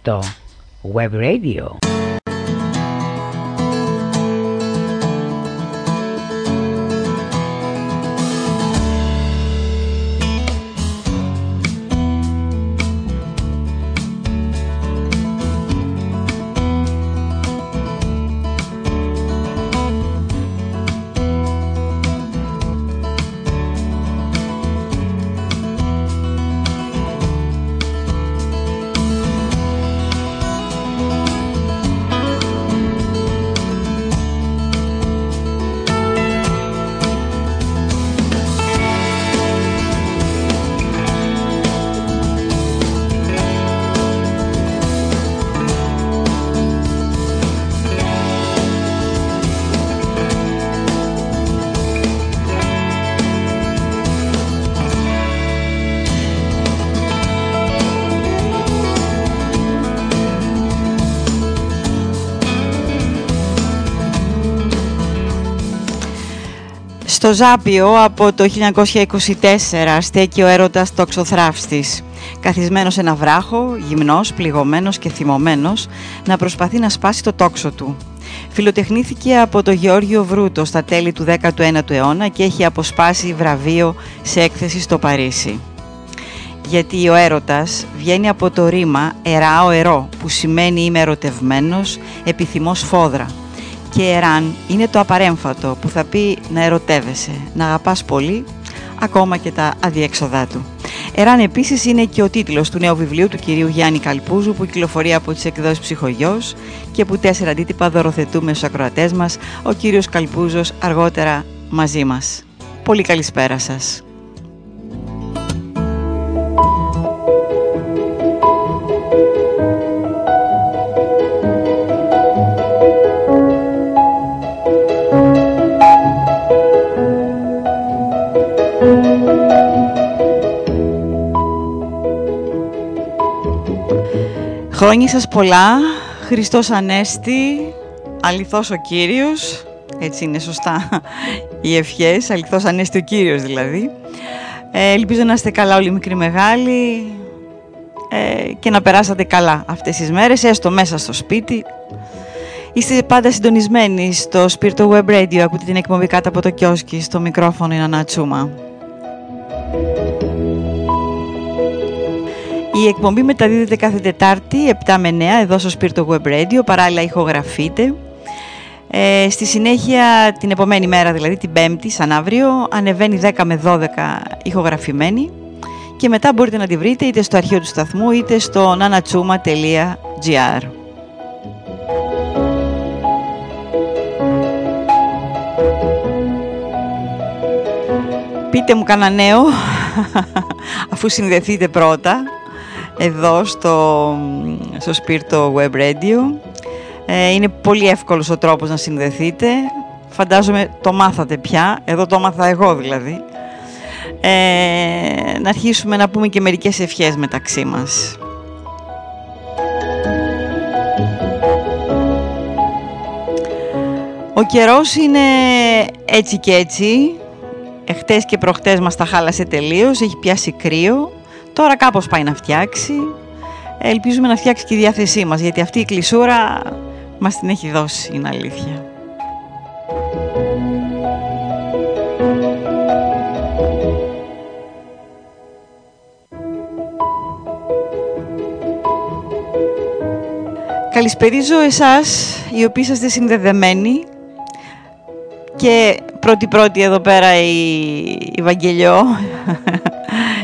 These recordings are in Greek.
Abierto Web Radio. Στο Ζάπιο από το 1924 στέκει ο έρωτας τοξοθράφστης. Καθισμένος σε ένα βράχο, γυμνός, πληγωμένος και θυμωμένος, να προσπαθεί να σπάσει το τόξο του. Φιλοτεχνήθηκε από το Γεώργιο Βρούτο στα τέλη του 19ου αιώνα και έχει αποσπάσει βραβείο σε έκθεση στο Παρίσι. Γιατί ο έρωτας βγαίνει από το ρήμα «εράω ερώ» που σημαίνει «είμαι ερωτευμένος, επιθυμώ σφόδρα» και εράν είναι το απαρέμφατο που θα πει να ερωτεύεσαι, να αγαπάς πολύ, ακόμα και τα αδιέξοδά του. Εράν επίσης είναι και ο τίτλος του νέου βιβλίου του κυρίου Γιάννη Καλπούζου που κυκλοφορεί από τις εκδόσεις Ψυχογιός και που τέσσερα αντίτυπα δωροθετούμε στους ακροατές μας, ο κύριος Καλπούζος αργότερα μαζί μας. Πολύ καλησπέρα σας. Χρόνια σας πολλά, Χριστός Ανέστη, αληθώς ο Κύριος, έτσι είναι σωστά οι ευχές, αληθώς Ανέστη ο Κύριος δηλαδή. Ε, ελπίζω να είστε καλά όλοι μικροί μεγάλοι ε, και να περάσατε καλά αυτές τις μέρες, έστω μέσα στο σπίτι. Είστε πάντα συντονισμένοι στο Spirito Web Radio, ακούτε την εκπομπή κάτω από το κιόσκι, στο μικρόφωνο είναι Ανατσούμα. Η εκπομπή μεταδίδεται κάθε Τετάρτη 7 με 9 εδώ στο Spirito Web Radio, παράλληλα ηχογραφείται. Ε, στη συνέχεια την επομένη μέρα, δηλαδή την Πέμπτη, σαν αύριο, ανεβαίνει 10 με 12 ηχογραφημένη και μετά μπορείτε να τη βρείτε είτε στο αρχείο του σταθμού είτε στο nanatsuma.gr. Πείτε μου κανένα νέο, αφού συνδεθείτε πρώτα εδώ στο, στο Σπίρτο Web Radio. Ε, είναι πολύ εύκολος ο τρόπος να συνδεθείτε. Φαντάζομαι το μάθατε πια, εδώ το μάθα εγώ δηλαδή. Ε, να αρχίσουμε να πούμε και μερικές ευχές μεταξύ μας. Ο καιρός είναι έτσι και έτσι. Εχθές και προχτές μας τα χάλασε τελείως, έχει πιάσει κρύο. Τώρα κάπως πάει να φτιάξει. Ελπίζουμε να φτιάξει και η διάθεσή μας, γιατί αυτή η κλεισούρα μας την έχει δώσει, είναι αλήθεια. Καλησπερίζω εσάς, οι οποίοι είστε συνδεδεμένοι και πρώτη-πρώτη εδώ πέρα η, η Βαγγελιό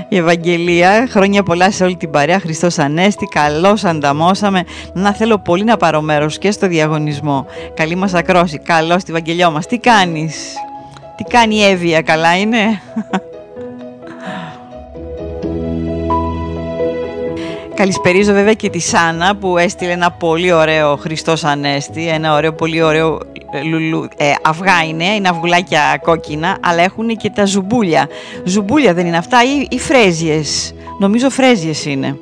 η Ευαγγελία. Χρόνια πολλά σε όλη την παρέα. Χριστός Ανέστη. Καλώς ανταμώσαμε. Να θέλω πολύ να πάρω μέρος και στο διαγωνισμό. Καλή μας ακρόση. Καλώς τη Ευαγγελιό μας. Τι κάνεις; Τι κάνει η Εύβοια. Καλά είναι; Καλησπερίζω βέβαια και τη Σάνα που έστειλε ένα πολύ ωραίο Χριστός Ανέστη, ένα ωραίο, πολύ ωραίο λουλού, ε, αυγά είναι, είναι αυγουλάκια κόκκινα, αλλά έχουν και τα ζουμπούλια. Ζουμπούλια δεν είναι αυτά ή, ή φρέζιες; Νομίζω φρέζιες είναι.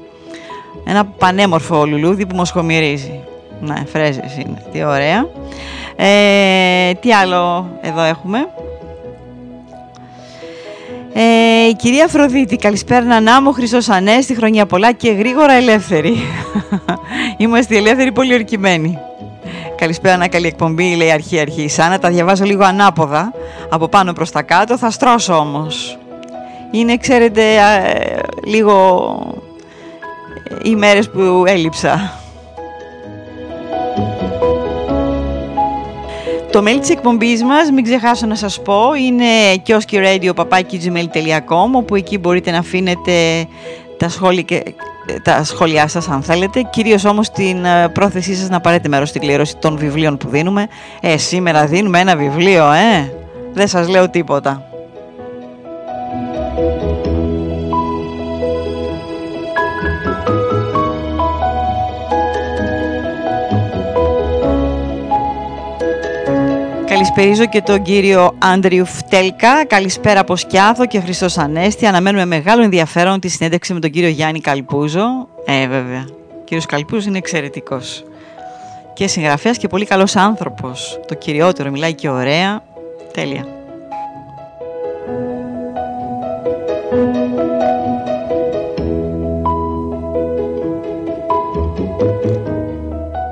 Ένα πανέμορφο λουλούδι που μοσχομυρίζει. Ναι, φρέζιες είναι. Τι ωραία. Ε, τι άλλο εδώ έχουμε; Ε, Ε, η κυρία Αφροδίτη, καλησπέρα Νανά μου, Χρυσός Ανέστη, χρονιά πολλά και γρήγορα ελεύθερη. Είμαστε ελεύθεροι πολύ ορκημένοι. Καλησπέρα, να καλή εκπομπή, λέει αρχή αρχή. Σαν να τα διαβάζω λίγο ανάποδα, από πάνω προς τα κάτω, θα στρώσω όμως. Είναι, ξέρετε, λίγο ε, οι μέρες που έλειψα. Το mail της εκπομπής μας, μην ξεχάσω να σας πω, είναι kioskiradio.gmail.com όπου εκεί μπορείτε να αφήνετε τα σχόλια, και, τα σχόλιά σας αν θέλετε. Κυρίως όμως την ε, πρόθεσή σας να πάρετε μέρος στην κλήρωση των βιβλίων που δίνουμε. Ε, σήμερα δίνουμε ένα βιβλίο, ε! Δεν σας λέω τίποτα. Καλησπέριζω και τον κύριο Άντριου Φτέλκα. Καλησπέρα από Σκιάθο και Χριστός Ανέστη. Αναμένουμε μεγάλο ενδιαφέρον τη συνέντευξη με τον κύριο Γιάννη Καλπούζο. Ε, βέβαια. Ο κύριος Καλπούζος είναι εξαιρετικός. Και συγγραφέας και πολύ καλός άνθρωπος. Το κυριότερο, μιλάει και ωραία. Τέλεια.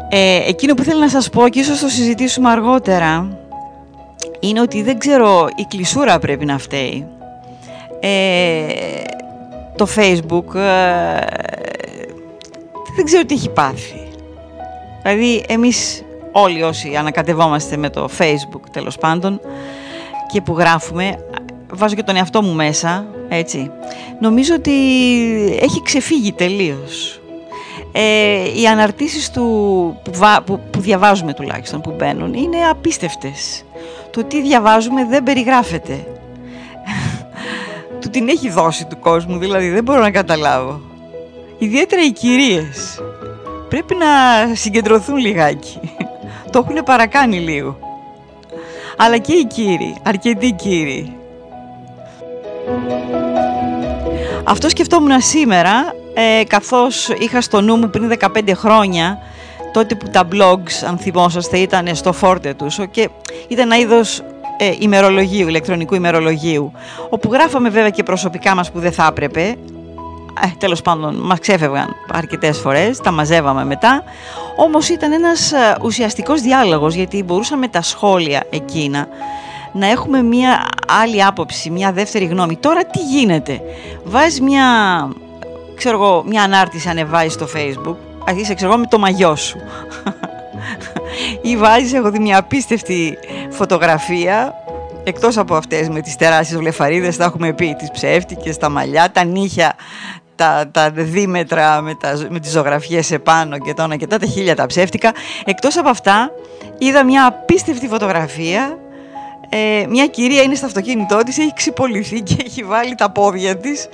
Ε, εκείνο που θέλω να σας πω και ίσως το συζητήσουμε αργότερα είναι ότι δεν ξέρω, η κλεισούρα πρέπει να φταίει. Ε, το facebook ε, δεν ξέρω τι έχει πάθει. Δηλαδή εμείς όλοι όσοι ανακατευόμαστε με το facebook τέλος πάντων και που γράφουμε, βάζω και τον εαυτό μου μέσα, έτσι, νομίζω ότι έχει ξεφύγει τελείως. Ε, οι αναρτήσεις του, που, που, που διαβάζουμε τουλάχιστον, που μπαίνουν, είναι απίστευτες το τι διαβάζουμε δεν περιγράφεται. του την έχει δώσει του κόσμου, δηλαδή δεν μπορώ να καταλάβω. Ιδιαίτερα οι κυρίες. Πρέπει να συγκεντρωθούν λιγάκι. το έχουν παρακάνει λίγο. Αλλά και οι κύριοι, αρκετοί κύριοι. Αυτό σκεφτόμουν σήμερα, ε, καθώς είχα στο νου μου πριν 15 χρόνια τότε που τα blogs, αν θυμόσαστε, ήταν στο φόρτε τους και ήταν ένα είδος ε, ημερολογίου, ηλεκτρονικού ημερολογίου, όπου γράφαμε βέβαια και προσωπικά μας που δεν θα έπρεπε, ε, τέλος πάντων μας ξέφευγαν αρκετές φορές, τα μαζεύαμε μετά, όμως ήταν ένας ε, ουσιαστικός διάλογος, γιατί μπορούσαμε τα σχόλια εκείνα να έχουμε μια άλλη άποψη, μια δεύτερη γνώμη. Τώρα τι γίνεται, βάζεις μια, ξέρω εγώ, μια ανάρτηση ανεβάζεις στο facebook, αρχίσει ξέρω εγώ με το μαγιό σου. Ή βάζεις, έχω δει μια απίστευτη φωτογραφία εκτός από αυτές με τις τεράστιες βλεφαρίδες, τα έχουμε πει, τις ψεύτικες, τα μαλλιά, τα νύχια, τα, τα δίμετρα με, τα, με τις ζωγραφιές επάνω και τα και τα, τα χίλια τα ψεύτικα. Εκτός από αυτά, είδα μια απίστευτη φωτογραφία ε, μια κυρία είναι στο αυτοκίνητό της, έχει ξυπολυθεί και έχει βάλει τα πόδια της,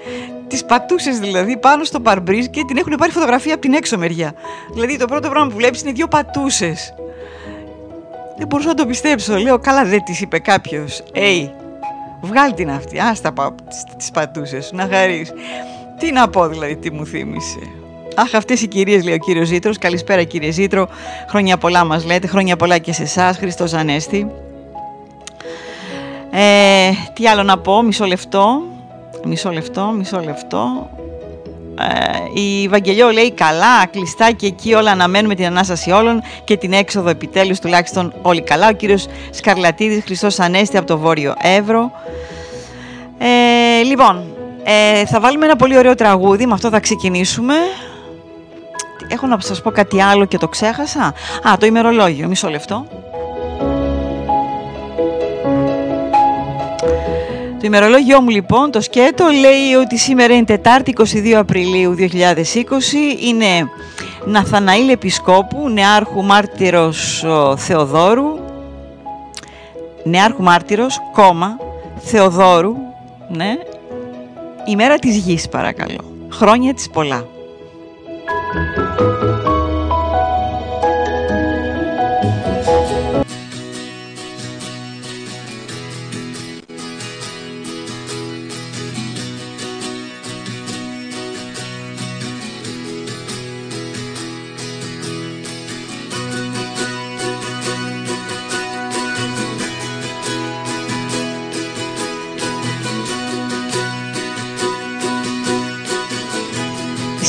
τις πατούσες δηλαδή, πάνω στο παρμπρίζ και την έχουν πάρει φωτογραφία από την έξω μεριά. Δηλαδή το πρώτο πράγμα που βλέπεις είναι δύο πατούσες. Δεν μπορούσα να το πιστέψω. Λέω, καλά δεν της είπε κάποιος. Ει, βγάλει την αυτή, άστα τις, τις πατούσες, να χαρείς. Τι να πω δηλαδή, τι μου θύμισε. Αχ, αυτές οι κυρίες, λέει ο κύριος Ζήτρος. Καλησπέρα, κύριε Ζήτρο. Χρόνια πολλά μας λέτε. Χρόνια πολλά και σε εσάς, Χριστός Ανέστη. Ε, τι άλλο να πω, μισό λεπτό. Μισό λεπτό, μισό λεπτό. Ε, η Βαγγελιό λέει καλά, κλειστά και εκεί όλα αναμένουμε την Ανάσταση όλων και την έξοδο επιτέλους τουλάχιστον όλοι καλά. Ο κύριος Σκαρλατίδης, Χριστός Ανέστη από το Βόρειο Εύρο. Ε, λοιπόν, ε, θα βάλουμε ένα πολύ ωραίο τραγούδι, με αυτό θα ξεκινήσουμε. Έχω να σας πω κάτι άλλο και το ξέχασα. Α, το ημερολόγιο, μισό λεπτό. Το ημερολόγιο μου λοιπόν, το σκέτο, λέει ότι σήμερα είναι Τετάρτη 22 Απριλίου 2020, είναι Ναθαναήλ Επισκόπου, νεάρχου μάρτυρος Θεοδόρου, νεάρχου μάρτυρος, κόμμα, Θεοδόρου, ναι, ημέρα της γης παρακαλώ, χρόνια της πολλά.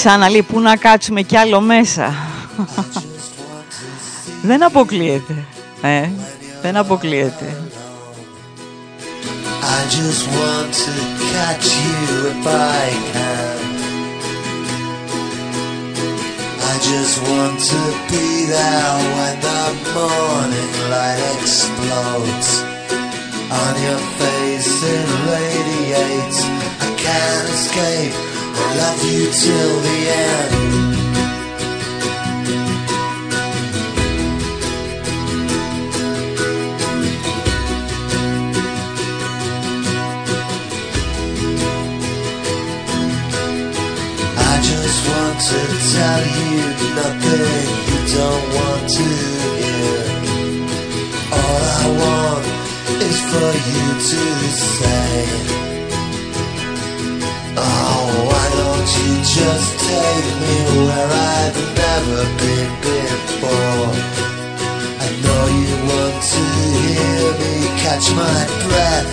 Σαν να λέει πού να κάτσουμε κι άλλο μέσα. Δεν αποκλείεται. Ε, δεν αποκλείεται. I just want to catch you if I can. I just want to be there when the morning light explodes. On your face it radiates. I can't escape. Love you till the end. I just want to tell you nothing you don't want to hear. All I want is for you to say, Oh, just take me where I've never been before? I know you want to hear me catch my breath.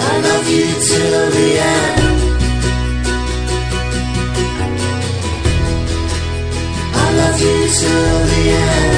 I love you till the end. I love you till the end.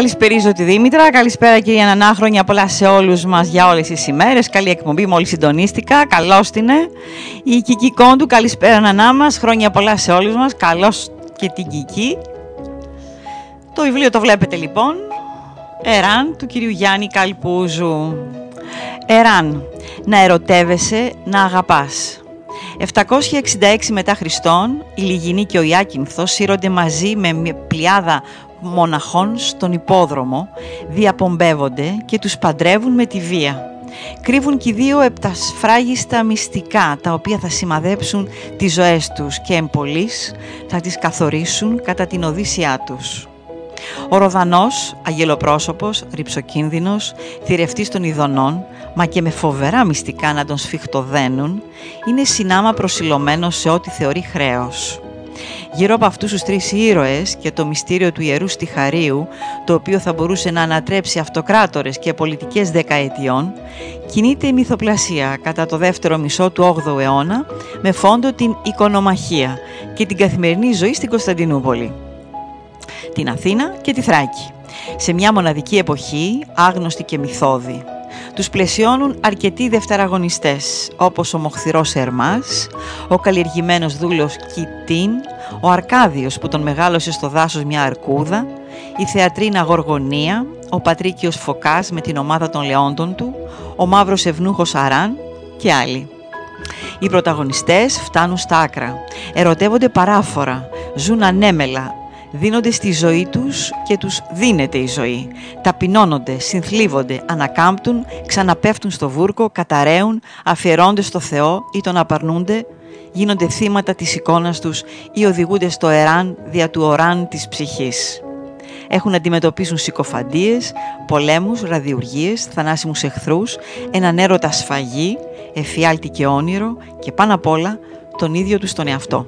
Καλησπέριζω τη Δήμητρα. Καλησπέρα κυρία Νανά. Χρόνια πολλά σε όλους μας για όλες τις ημέρες. Καλή εκπομπή, μόλις συντονίστηκα. Καλώς την Η Κική Κόντου. Καλησπέρα Νανά μας. Χρόνια πολλά σε όλους μας. Καλώς και την Κική. Το βιβλίο το βλέπετε λοιπόν. Εράν του κυρίου Γιάννη Καλπούζου. Εράν. Να ερωτεύεσαι, να αγαπάς. 766 μετά Χριστόν, η Λιγινή και ο Ιάκυνθος σύρονται μαζί με μια πλειάδα μοναχών στον υπόδρομο διαπομπεύονται και τους παντρεύουν με τη βία. Κρύβουν και δύο επτασφράγιστα μυστικά τα οποία θα σημαδέψουν τις ζωές τους και εμπολής θα τις καθορίσουν κατά την οδύσσιά τους. Ο Ροδανός, αγγελοπρόσωπος, ρυψοκίνδυνος, θηρευτής των ειδονών, μα και με φοβερά μυστικά να τον σφιχτοδένουν, είναι συνάμα προσιλωμένος σε ό,τι θεωρεί χρέος. Γύρω από αυτούς τους τρεις ήρωες και το μυστήριο του Ιερού Στιχαρίου, το οποίο θα μπορούσε να ανατρέψει αυτοκράτορες και πολιτικές δεκαετιών, κινείται η μυθοπλασία κατά το δεύτερο μισό του 8ου αιώνα με φόντο την οικονομαχία και την καθημερινή ζωή στην Κωνσταντινούπολη, την Αθήνα και τη Θράκη. Σε μια μοναδική εποχή, άγνωστη και μυθώδη, τους πλαισιώνουν αρκετοί δευτεραγωνιστές, όπως ο Μοχθηρός Ερμάς, ο καλλιεργημένος δούλος Κιτίν, ο Αρκάδιος που τον μεγάλωσε στο δάσος μια αρκούδα, η θεατρίνα Γοργονία, ο Πατρίκιος Φωκάς με την ομάδα των λεόντων του, ο Μαύρος Ευνούχος Αράν και άλλοι. Οι πρωταγωνιστές φτάνουν στα άκρα, ερωτεύονται παράφορα, ζουν ανέμελα, δίνονται στη ζωή τους και τους δίνεται η ζωή. Ταπεινώνονται, συνθλίβονται, ανακάμπτουν, ξαναπέφτουν στο βούρκο, καταραίουν, αφιερώνται στο Θεό ή τον απαρνούνται, γίνονται θύματα της εικόνας τους ή οδηγούνται στο εράν δια του οράν της ψυχής. Έχουν να αντιμετωπίσουν συκοφαντίες, πολέμους, ραδιουργίες, θανάσιμους εχθρούς, έναν έρωτα σφαγή, εφιάλτη και όνειρο και πάνω απ' όλα τον ίδιο τους τον εαυτό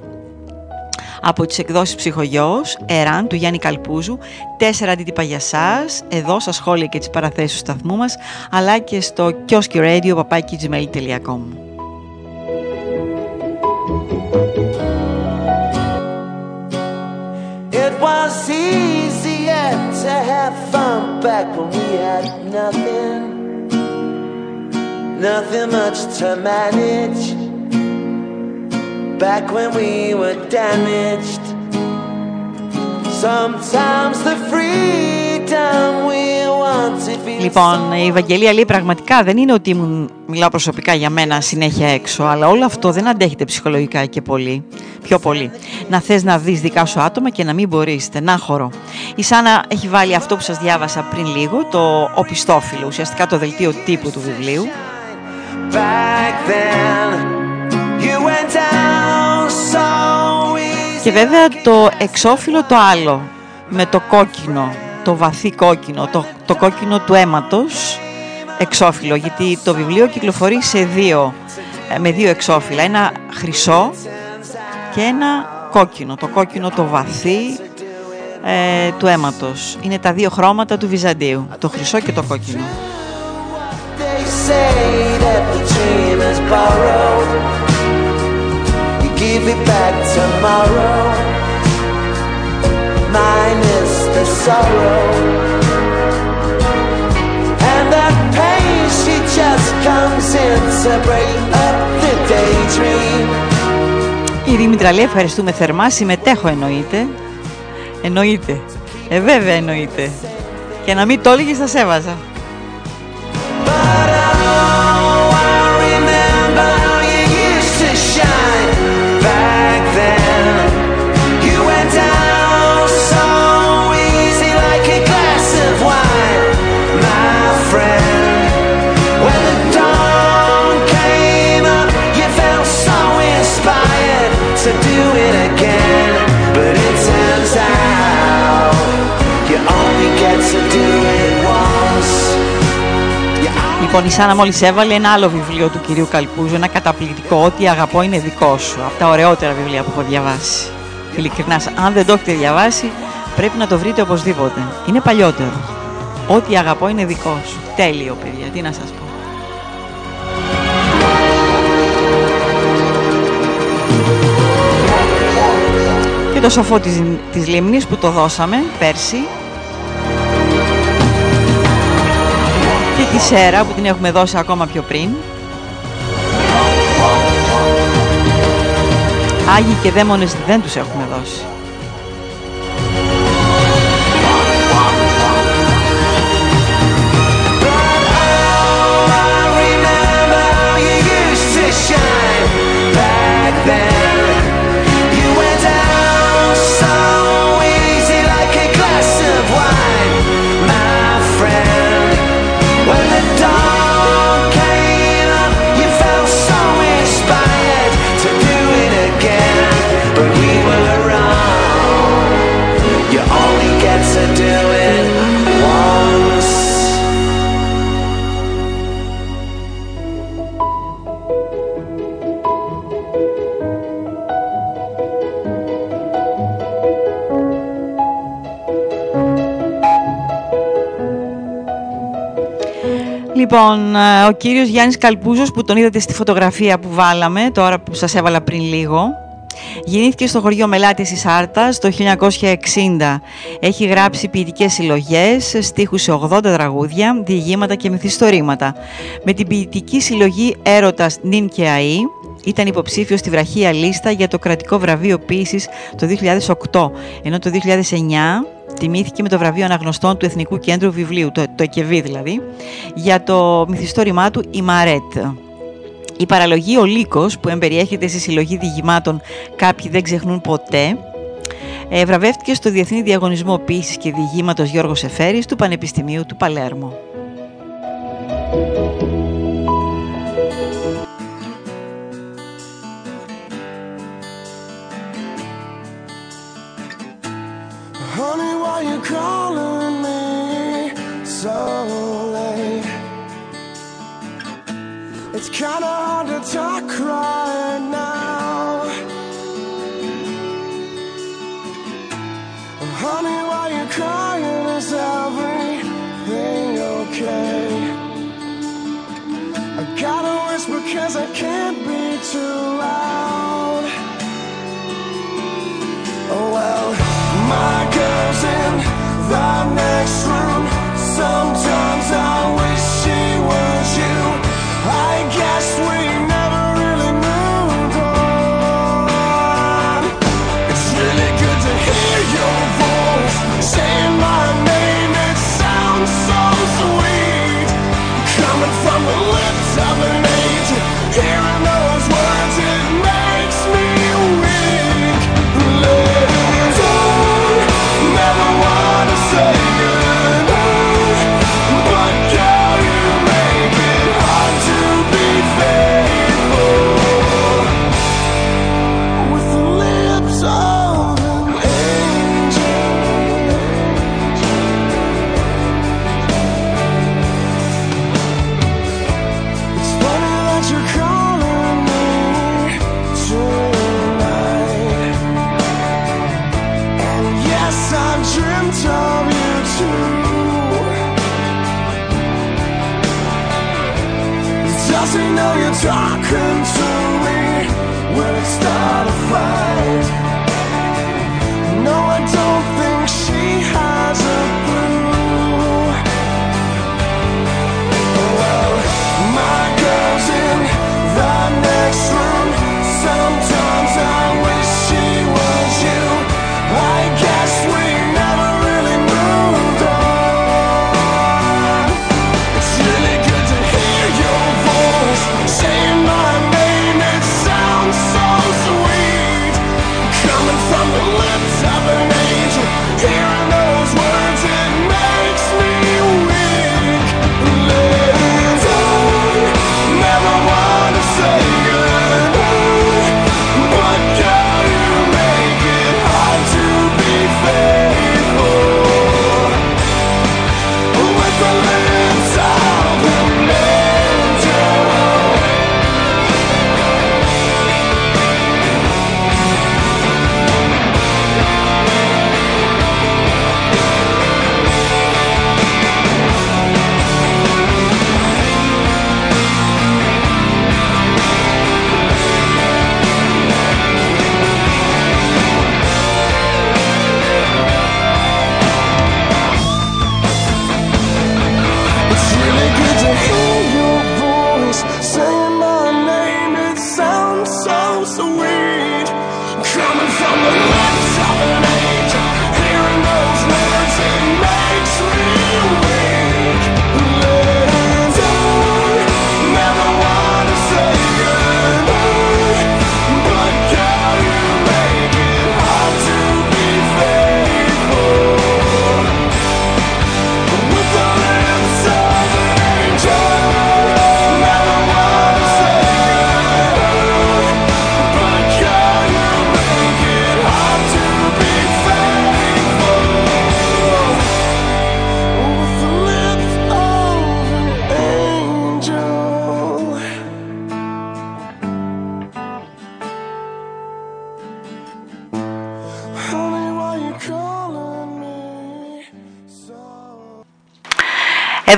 από τις εκδόσεις Ψυχογιός, Εράν του Γιάννη Καλπούζου, τέσσερα αντίτυπα για σας, εδώ στα σχόλια και τις παραθέσεις του σταθμού μας, αλλά και στο κιόσκι was easier to have fun back when we had nothing Nothing much to manage back when we were damaged. Sometimes the freedom we Λοιπόν, η Ευαγγελία λέει πραγματικά δεν είναι ότι ήμουν, μιλάω προσωπικά για μένα συνέχεια έξω, αλλά όλο αυτό δεν αντέχεται ψυχολογικά και πολύ, πιο πολύ. Να θες να δεις δικά σου άτομα και να μην μπορείς, στενάχωρο. Η Σάνα έχει βάλει αυτό που σας διάβασα πριν λίγο, το οπιστόφυλλο, ουσιαστικά το δελτίο τύπου του βιβλίου. Back then. Και βέβαια το εξώφυλλο το άλλο, με το κόκκινο, το βαθύ κόκκινο, το, το κόκκινο του αίματος εξώφυλλο, γιατί το βιβλίο κυκλοφορεί σε δύο, ε, με δύο εξώφυλλα, ένα χρυσό και ένα κόκκινο, το κόκκινο το βαθύ ε, του αίματος. Είναι τα δύο χρώματα του Βυζαντίου, το χρυσό και το κόκκινο. give it back tomorrow. Mine is the sorrow. And that pain, she just comes in to break up the daydream. Η Δήμητρα λέει ευχαριστούμε θερμά, συμμετέχω εννοείται. Εννοείται. Ε βέβαια εννοείται. Και να μην το έλεγες θα σέβαζα. Λοιπόν, η Σάνα μόλις έβαλε ένα άλλο βιβλίο του κυρίου Καλπούζου, ένα καταπληκτικό «Ό,τι αγαπώ είναι δικό σου», από τα ωραιότερα βιβλία που έχω διαβάσει. Ειλικρινάς, αν δεν το έχετε διαβάσει, πρέπει να το βρείτε οπωσδήποτε. Είναι παλιότερο. «Ό,τι αγαπώ είναι δικό σου». Τέλειο, παιδιά, τι να σας πω. Και το σοφό της, της Λίμνης που το δώσαμε πέρσι, τη σέρα που την έχουμε δώσει ακόμα πιο πριν. Άγιοι και δαίμονες δεν τους έχουμε δώσει. Λοιπόν, ε, ο κύριος Γιάννης Καλπούζος που τον είδατε στη φωτογραφία που βάλαμε, τώρα που σας έβαλα πριν λίγο, Γεννήθηκε στο χωριό Μελάτης της Άρτας το 1960. Έχει γράψει ποιητικές συλλογές, στίχους σε 80 τραγούδια, διηγήματα και μυθιστορήματα. Με την ποιητική συλλογή «Έρωτας Νιν και Αΐ» ήταν υποψήφιος στη βραχία λίστα για το κρατικό βραβείο ποιήσης το 2008, ενώ το 2009 τιμήθηκε με το βραβείο αναγνωστών του Εθνικού Κέντρου Βιβλίου, το, το ΕΚΕΒΗ δηλαδή, για το μυθιστόρημά του «Η Μαρέτ». Η παραλογή «Ο Λύκος» που εμπεριέχεται στη συλλογή διηγημάτων «Κάποιοι δεν ξεχνούν ποτέ» ε, βραβεύτηκε στο Διεθνή Διαγωνισμό Ποιήσης και Διηγήματος Γιώργος Εφέρης του Πανεπιστημίου του Παλέρμο. It's kinda hard to talk right now. Oh, honey, why you crying? Is everything okay? I gotta whisper cause I can't be too loud. Oh well, my girl's in the next room.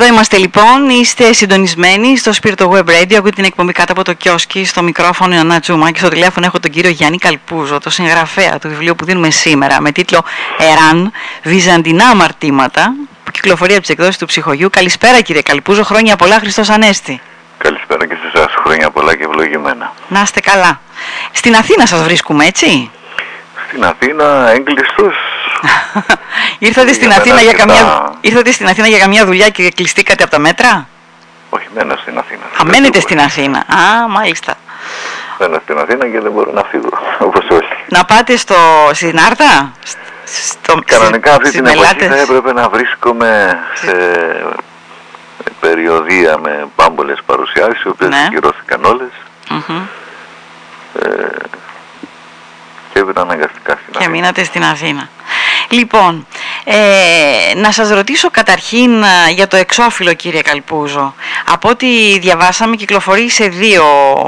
Εδώ είμαστε λοιπόν, είστε συντονισμένοι στο Spirit Web Radio, ακούτε την εκπομπή κάτω από το κιόσκι, στο μικρόφωνο Ιωαννά Τζούμα και στο τηλέφωνο έχω τον κύριο Γιάννη Καλπούζο, το συγγραφέα του βιβλίου που δίνουμε σήμερα με τίτλο «Εράν, Βυζαντινά αμαρτήματα» που κυκλοφορεί από τις εκδόσεις του ψυχογιού. Καλησπέρα κύριε Καλπούζο, χρόνια πολλά, Χριστός Ανέστη. Καλησπέρα και σε εσάς, χρόνια πολλά και ευλογημένα. Να είστε καλά. Στην Αθήνα σας βρίσκουμε έτσι; Στην Αθήνα έγκλειστος ήρθατε, στην Για Αθήνα μένα για αρκετά- καμιά, ήρθατε στην Αθήνα για καμιά δουλειά και κλειστήκατε από τα μέτρα; Όχι, μένω στην Αθήνα. Α, μένετε στην Αθήνα. Α, μάλιστα. Μένω στην Αθήνα και δεν μπορώ να φύγω, όπως όλοι. Να πάτε στο, στην Άρτα; σ- Στο, Κανονικά αυτή στις την εποχή μελάτες. θα έπρεπε να βρίσκομαι σε περιοδία με πάμπολες παρουσιάσεις, οι οποίες Ναι. κυρώθηκαν όλες Μμμ. ε, και έμεινα αναγκαστικά στην Και Αθήνα. μείνατε στην Αθήνα. Λοιπόν, ε, να σας ρωτήσω καταρχήν ε, για το εξώφυλλο κύριε Καλπούζο. Από ό,τι διαβάσαμε κυκλοφορεί σε δύο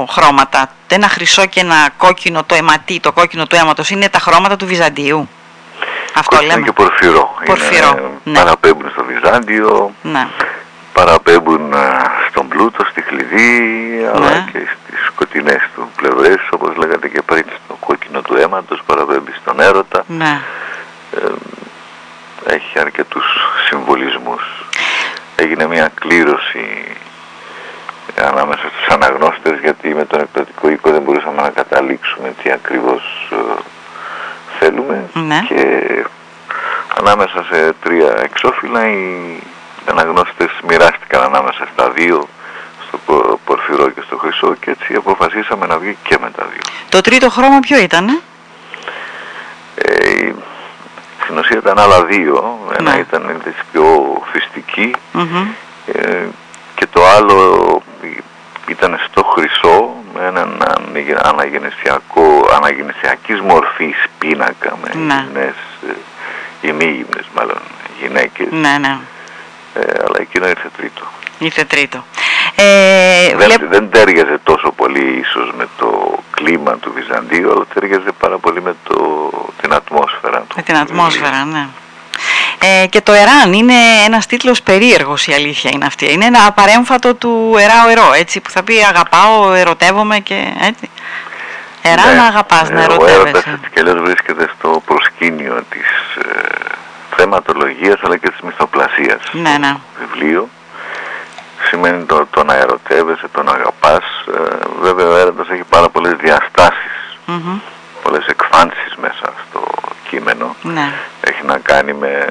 χρώματα. Ένα χρυσό και ένα κόκκινο το αιματί, το κόκκινο του αίματος. Είναι τα χρώματα του Βυζαντίου. Αυτό Κόκκινο λέμε. και πορφυρό. Πορφυρό, Είναι, ναι. Παραπέμπουν στο Βυζάντιο, Ναι. παραπέμπουν ε, στον πλούτο, στη κλειδί, αλλά Ναι. και στις σκοτεινές του πλευρές, όπως λέγατε και πριν, στο κόκκινο του αίματος, παραπέμπει στον έρωτα. ναι. Ε, έχει αρκετούς συμβολισμούς. Έγινε μια κλήρωση ανάμεσα στους αναγνώστες, γιατί με τον εκπαιδευτικό οίκο δεν μπορούσαμε να καταλήξουμε τι ακριβώς ε, θέλουμε Ναι. και ανάμεσα σε τρία εξώφυλλα οι αναγνώστες μοιράστηκαν ανάμεσα στα δύο στο πο- πορφυρό και στο χρυσό και έτσι αποφασίσαμε να βγει και με τα δύο. Το τρίτο χρώμα ποιο ήταν, Ε, στην ουσία ήταν άλλα δύο. Ένα Ναι. ήταν της πιο φυστική Μμμ. ε, και το άλλο ε, ήταν στο χρυσό με έναν αναγε- αναγεννησιακό, αναγεννησιακής μορφής πίνακα με Ναι. γυμνές, ε, ημίγυμνες μάλλον γυναίκες, Ναι, ναι. ε, αλλά εκείνο ήρθε τρίτο. Ήρθε τρίτο. Ε, Δεν, βλέπ- δεν τέριαζε τόσο πολύ ίσως με το κλίμα του Βυζαντίου, αλλά τέριαζε πάρα πολύ με το, την ατμόσφαιρα του. Με την ατμόσφαιρα, ναι. Ε, και το Εράν είναι ένας τίτλος περίεργος η αλήθεια είναι αυτή. Είναι ένα παρέμφατο του Εράω Ερώ, έτσι, που θα πει αγαπάω, ερωτεύομαι και έτσι. Εράν Ναι, αγαπάς, να ε, Ο έρωτας ερωτεύεσαι. έτσι κι αλλιώς βρίσκεται στο προσκήνιο της ε, θεματολογίας αλλά και της μυθοπλασίας. Ναι, ναι. βιβλίο σημαίνει το, το να ερωτεύεσαι, το να αγαπάς. Ε, βέβαια ο έρωτας έχει πάρα πολλές διαστάσεις, Μμμ. πολλές εκφάνσεις μέσα στο κείμενο. Ναι. Έχει να κάνει με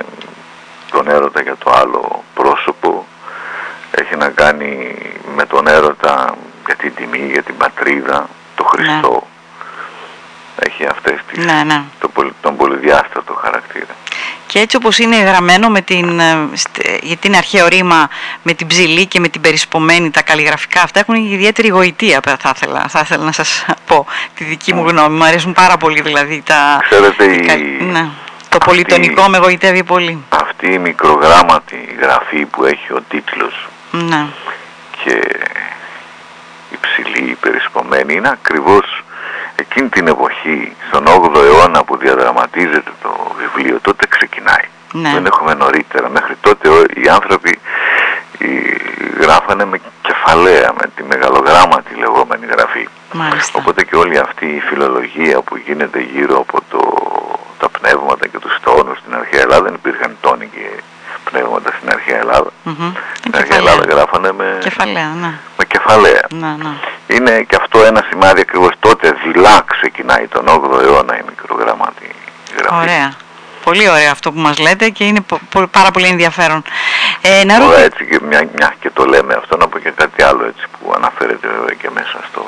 τον έρωτα για το άλλο πρόσωπο, έχει να κάνει με τον έρωτα για την τιμή, για την πατρίδα, το Χριστό. Έχει αυτές τις, Ναι, ναι. το, πολυ- τον πολυδιάστατο χαρακτήρα. Και έτσι όπως είναι γραμμένο με την, ε, στε- για την αρχαίο ρήμα με την ψηλή και με την περισπομένη τα καλλιγραφικά αυτά έχουν ιδιαίτερη γοητεία θα ήθελα, θα ήθελα να σας πω τη δική μου γνώμη. Μου αρέσουν πάρα πολύ δηλαδή τα... Ξέρετε, οι η- καλ- ναι. Το αυτή- πολυτονικό με γοητεύει πολύ. Αυτή η μικρογράμματη γραφή που έχει ο τίτλος Ναι. και η ψηλή, η περισπομένη είναι ακριβώς εκείνη την εποχή, στον 8ο αιώνα που διαδραματίζεται το βιβλίο, τότε ξεκινάει. Ναι. Δεν έχουμε νωρίτερα. Μέχρι τότε ο- οι άνθρωποι οι, γράφανε με κεφαλαία, με τη μεγαλογράμματη λεγόμενη γραφή. Μάλιστα. Οπότε και όλη αυτή η φιλολογία που γίνεται γύρω από το, τα πνεύματα και τους τόνους στην αρχαία Ελλάδα, δεν υπήρχαν τόνοι και πνεύματα στην αρχαία Ελλάδα. Μμμ. Στην αρχαία Ελλάδα γράφανε με, Κεφαλαία, ναι. Με κεφαλαία. Ναι, ναι. Είναι και αυτό ένα σημάδι ακριβώς τότε δειλά ξεκινάει τον 8ο αιώνα η μικρογραμματή γραφή. Ωραία. Πολύ ωραίο αυτό που μας λέτε και είναι πο- πο- πάρα πολύ ενδιαφέρον. Ε, να Ωραία, ρωτήσω... έτσι και μια, μια και το λέμε αυτό να πω και κάτι άλλο έτσι που αναφέρεται βέβαια και μέσα στο,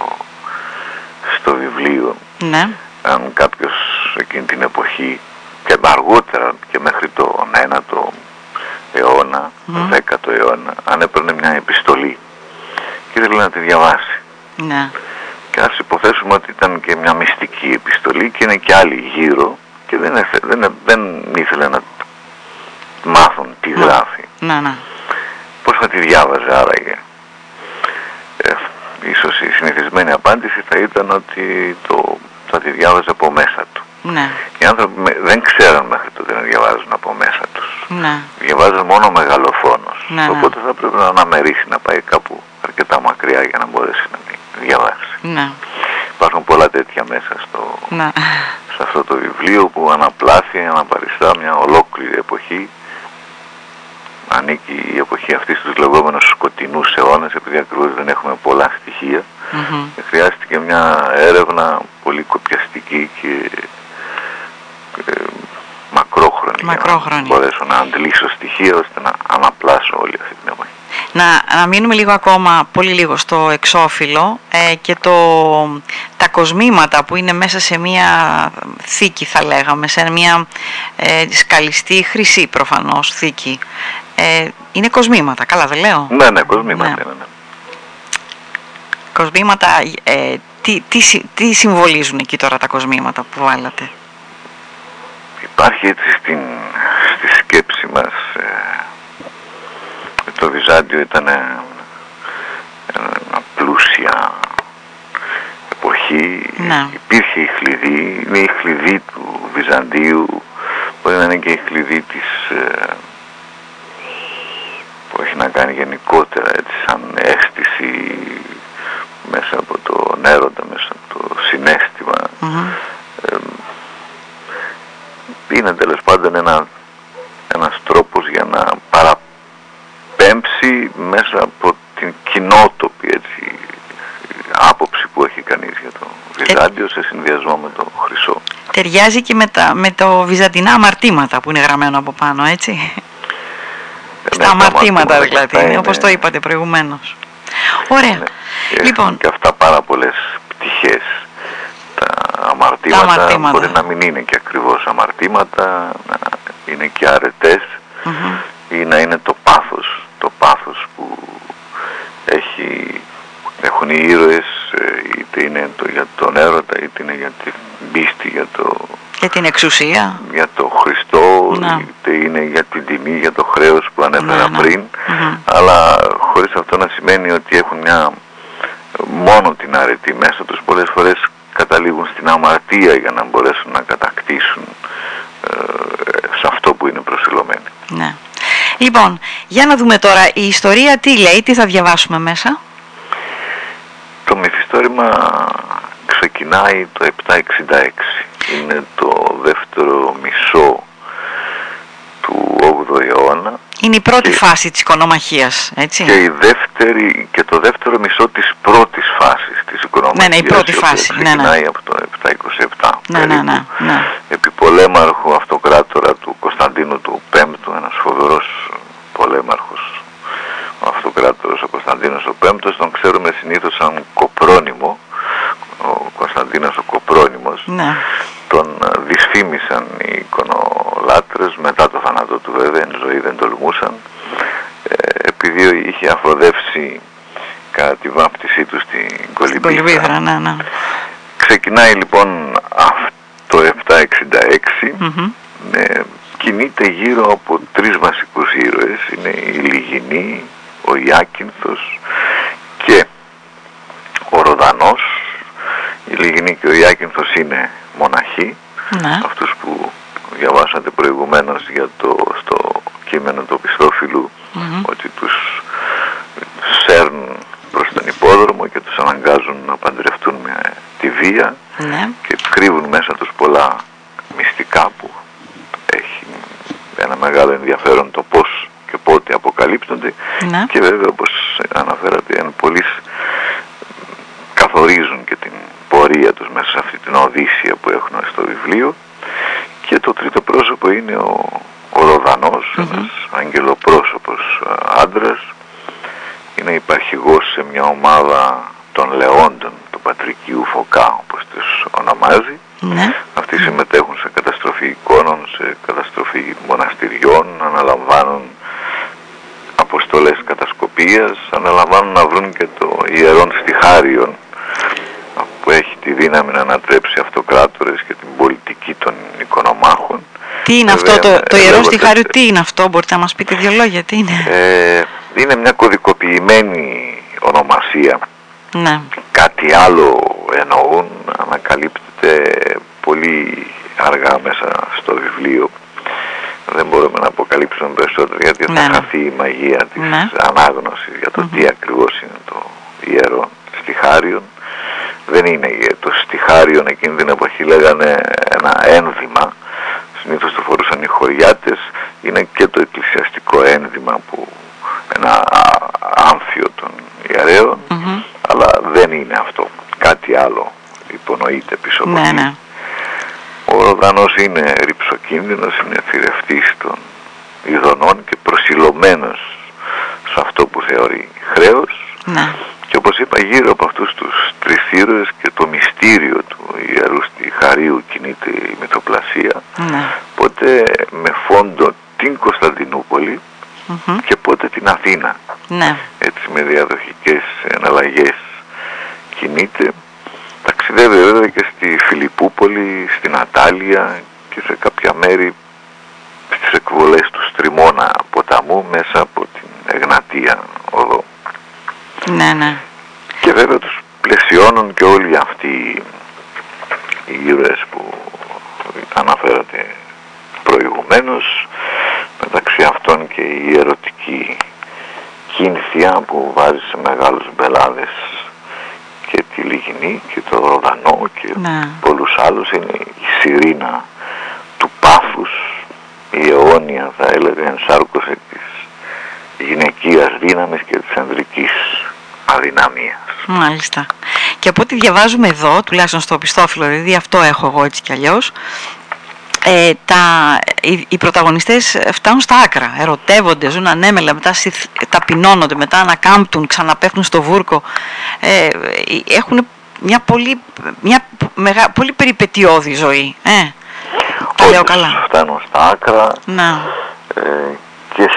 στο βιβλίο. Ναι. Αν κάποιος εκείνη την εποχή και αργότερα και μέχρι τον 9ο αιώνα, Μμμ. 10ο αιώνα, αν έπαιρνε μια επιστολή και ήθελε να τη διαβάσει. Ναι. Και ας υποθέσουμε ότι ήταν και μια μυστική επιστολή και είναι και άλλοι γύρω και δεν, έθε- δεν, δεν ήθελε να μάθουν τι Ναι. γράφει. Ναι, ναι. Πώς θα τη διάβαζε άραγε. Ε, ίσως η συνηθισμένη απάντηση θα ήταν ότι το, θα τη διάβαζε από μέσα του. Ναι. Οι άνθρωποι με- δεν ξέραν μέχρι τότε να διαβάζουν από μέσα τους. Ναι. Διαβάζουν μόνο μεγαλοφόνος. Ναι, ναι. Οπότε θα πρέπει να αναμερίσει να πάει κάπου αρκετά μακριά για να μπορέσει να μην διαβάσει. Ναι. Υπάρχουν πολλά τέτοια μέσα στο, Ναι. σε αυτό το βιβλίο που αναπλάθει, αναπαριστά μια ολόκληρη εποχή. Ανήκει η εποχή αυτή στους λεγόμενους σκοτεινούς αιώνες επειδή ακριβώς δεν έχουμε πολλά στοιχεία. Μμμ. Και χρειάστηκε μια έρευνα πολύ κοπιαστική και ε, μακρόχρονη, για Μακρόχρονη. να μπορέσω να αντλήσω στοιχεία ώστε να αναπλάσω όλη αυτή την εποχή. Να, να μείνουμε λίγο ακόμα, πολύ λίγο στο εξώφυλλο ε, και το, τα κοσμήματα που είναι μέσα σε μια θήκη θα λέγαμε, σε μια ε, σκαλιστή χρυσή προφανώς θήκη. Ε, είναι κοσμήματα, καλά δεν λέω; Ναι, ναι, κοσμήματα Ναι. είναι, ναι. Κοσμήματα, ε, τι, τι, συ- τι συμβολίζουν εκεί τώρα τα κοσμήματα που βάλατε; Υπάρχει έτσι στην, στη σκέψη μας ε, το Βυζάντιο ήταν ε, ένα πλούσια εποχή Ναι. υπήρχε η χλειδί είναι η χλειδί του Βυζαντίου μπορεί να είναι και η χλειδί της ε, που έχει να κάνει γενικότερα έτσι σαν αίσθηση μέσα από τον έρωτα μέσα από το συνέστημα Μμμ. είναι τέλος πάντων ένα, ένας τρόπος για να παραπέμψει μέσα από την κοινότοπη έτσι, άποψη που έχει κανείς για το Βυζάντιο σε συνδυασμό με το Χρυσό. Ταιριάζει και με, τα, με το βυζαντινά αμαρτήματα που είναι γραμμένο από πάνω, έτσι. Ναι, Στα τα αμαρτήματα αυτά δηλαδή, είναι- όπως το είπατε προηγουμένως. Ωραία. ναι. Και Λοιπόν, έχουν και αυτά πάρα πολλές πτυχές. Τα αμαρτήματα, αμαρτήματα. μπορεί να μην είναι και ακριβώς αμαρτήματα, να είναι και αρετές μμμ. ή να είναι το πάθος, το πάθος που έχει, έχουν οι ήρωες ε, είτε είναι το, για τον έρωτα είτε είναι για την πίστη για το, και την εξουσία. για το Χριστό Να. είτε είναι για την τιμή, για το χρέος που ανέφερα Ναι, ναι. πριν Μμμ. αλλά χωρίς αυτό να σημαίνει ότι έχουν μια μόνο την αρετή μέσα τους πολλές φορές καταλήγουν στην αμαρτία για να μπορέσουν να κατακτήσουν ε, σε αυτό που είναι προσιλωμένοι. Ναι. Λοιπόν, για να δούμε τώρα η ιστορία τι λέει, τι θα διαβάσουμε μέσα. Το μυθιστόρημα ξεκινάει το 766. Είναι το δεύτερο μισό του 8ου αιώνα Είναι η πρώτη Και- φάση της οικονομαχίας, έτσι. και, η δεύτερη, και το δεύτερο μισό της πρώτης φάσης της οικονομικής. Ναι, ναι, η πρώτη φάση, ναι, ναι. Ξεκινάει από το 727. Ναι, ναι, περίπου. ναι, ναι. επί πολέμαρχου αυτοκράτορα του Κωνσταντίνου του Πέμπτου, ένας φοβερός πολέμαρχος ο αυτοκράτορας ο Κωνσταντίνος ο Πέμπτος, τον ξέρουμε συνήθως σαν Κοπρόνιμο, ο Κωνσταντίνος ο Κοπρόνιμος, Ναι. τον ε, δυσφήμισαν οι εικονολάτρες μετά το θάνατό του βέβαια, εν ζωή δεν τολμούσαν, ε, επειδή είχε αφοδεύσει κατά τη βάπτισή του στην Στην Κολυμπήθρα. Κολυμπήθρα, ναι, ναι. Ξεκινάει λοιπόν αυτό το 766 Μμμ. ε, κινείται γύρω από τρεις βασικούς ήρωες είναι η Λιγινή, ο Ιάκυνθος και ο Ροδανός η Λιγινή και ο Ιάκυνθος είναι μοναχοί Ναι. αυτούς που διαβάσατε προηγουμένως για το, στο κείμενο του Πιστόφιλου Μμμ. ότι τους σέρνουν προς τον υπόδρομο και τους αναγκάζουν να παντρευτούν με τη βία Ναι. και κρύβουν μέσα τους πολλά μυστικά που έχει ένα μεγάλο ενδιαφέρον το πώς και πότε αποκαλύπτονται Ναι. και βέβαια όπως αναφέρατε εν πολλοί καθορίζουν και την πορεία τους μέσα σε αυτή την οδύσσια που έχουν στο βιβλίο και το τρίτο πρόσωπο είναι ο, ο Ροδανός, Μμμ. ένας αγγελοπρόσωπος α, άντρας είναι υπαρχηγός σε μια ομάδα των Λεόντων του Πατρικίου Φωκά όπως τους ονομάζει Ναι. αυτοί συμμετέχουν σε καταστροφή εικόνων, σε καταστροφή μοναστηριών, αναλαμβάνουν αποστολές κατασκοπίας, αναλαμβάνουν να βρουν και το ιερόν στιχάριον που έχει τη δύναμη να ανατρέψει αυτοκράτορες και την πολιτική των οικονομάχων. Τι είναι αυτό Βέβαια, το, το ιερό λέγονται- στιχάριο, τι είναι αυτό, μπορείτε να μας πείτε δύο λόγια, τι είναι; Ε, είναι μια κωδικοποιημένη ονομασία. Ναι. Κάτι άλλο εννοούν, ανακαλύπτεται πολύ αργά μέσα στο βιβλίο. Δεν μπορούμε να αποκαλύψουμε περισσότερο γιατί Ναι, θα ναι. χαθεί η μαγεία της Ναι, ναι. ανάγνωσης για το τι ακριβώς είναι το ιερό στιχάριον. Δεν είναι το στιχάριον εκείνη την εποχή λέγανε ένα ένδυμα, συνήθως το φορούσαν οι χωριάτες, είναι και το εκκλησιαστικό ένδυμα που ένα άμφιο των ιερέων, αλλά δεν είναι αυτό. Κάτι άλλο υπονοείται πίσω από ναι, ναι. Ο Ροδανός είναι ρηψοκίνδυνος, είναι θηρευτής των ειδονών και προσιλωμένος σε αυτό που θεωρεί χρέος. Ναι. Και όπως είπα γύρω από αυτούς τους τρεις ήρωες και το μυστήριο του ιερού στη Χαρίου κινείται η μυθοπλασία. Ναι. Πότε με φόντο την Κωνσταντινούπολη και πότε την Αθήνα. Ναι. Έτσι με διαδοχικές εναλλαγές κινείται. Ταξιδεύει βέβαια και στη Φιλιππούπολη, στην Ατάλια και σε κάποια μέρη στις εκβολές του Στριμώνα ποταμού μέσα από την Εγνατία οδό. Ναι, ναι. Και βέβαια τους πλαισιώνουν και όλοι αυτοί οι ήρωες που αναφέρατε προηγουμένως μεταξύ αυτών και η ερωτική κίνθια που βάζει σε μεγάλους μπελάδες και τη Λιγινή και το Ροδανό και ναι. πολλούς άλλους είναι η Σιρήνα του Πάφους η αιώνια θα έλεγα ενσάρκωση της γυναικείας δύναμης και της ανδρικής αδυναμίας. Μάλιστα. Και από ό,τι διαβάζουμε εδώ, τουλάχιστον στο πιστόφυλλο, δηλαδή αυτό έχω εγώ έτσι κι αλλιώς, ε, τα, οι, οι πρωταγωνιστές φτάνουν στα άκρα, ερωτεύονται, ζουν ανέμελα, μετά ταπεινώνονται, μετά ανακάμπτουν, ξαναπέφτουν στο βούρκο. Ε, έχουν μια πολύ, μια μεγα, πολύ περιπετειώδη ζωή. Ε, τα λέω καλά. φτάνουν στα άκρα Να. Ε, και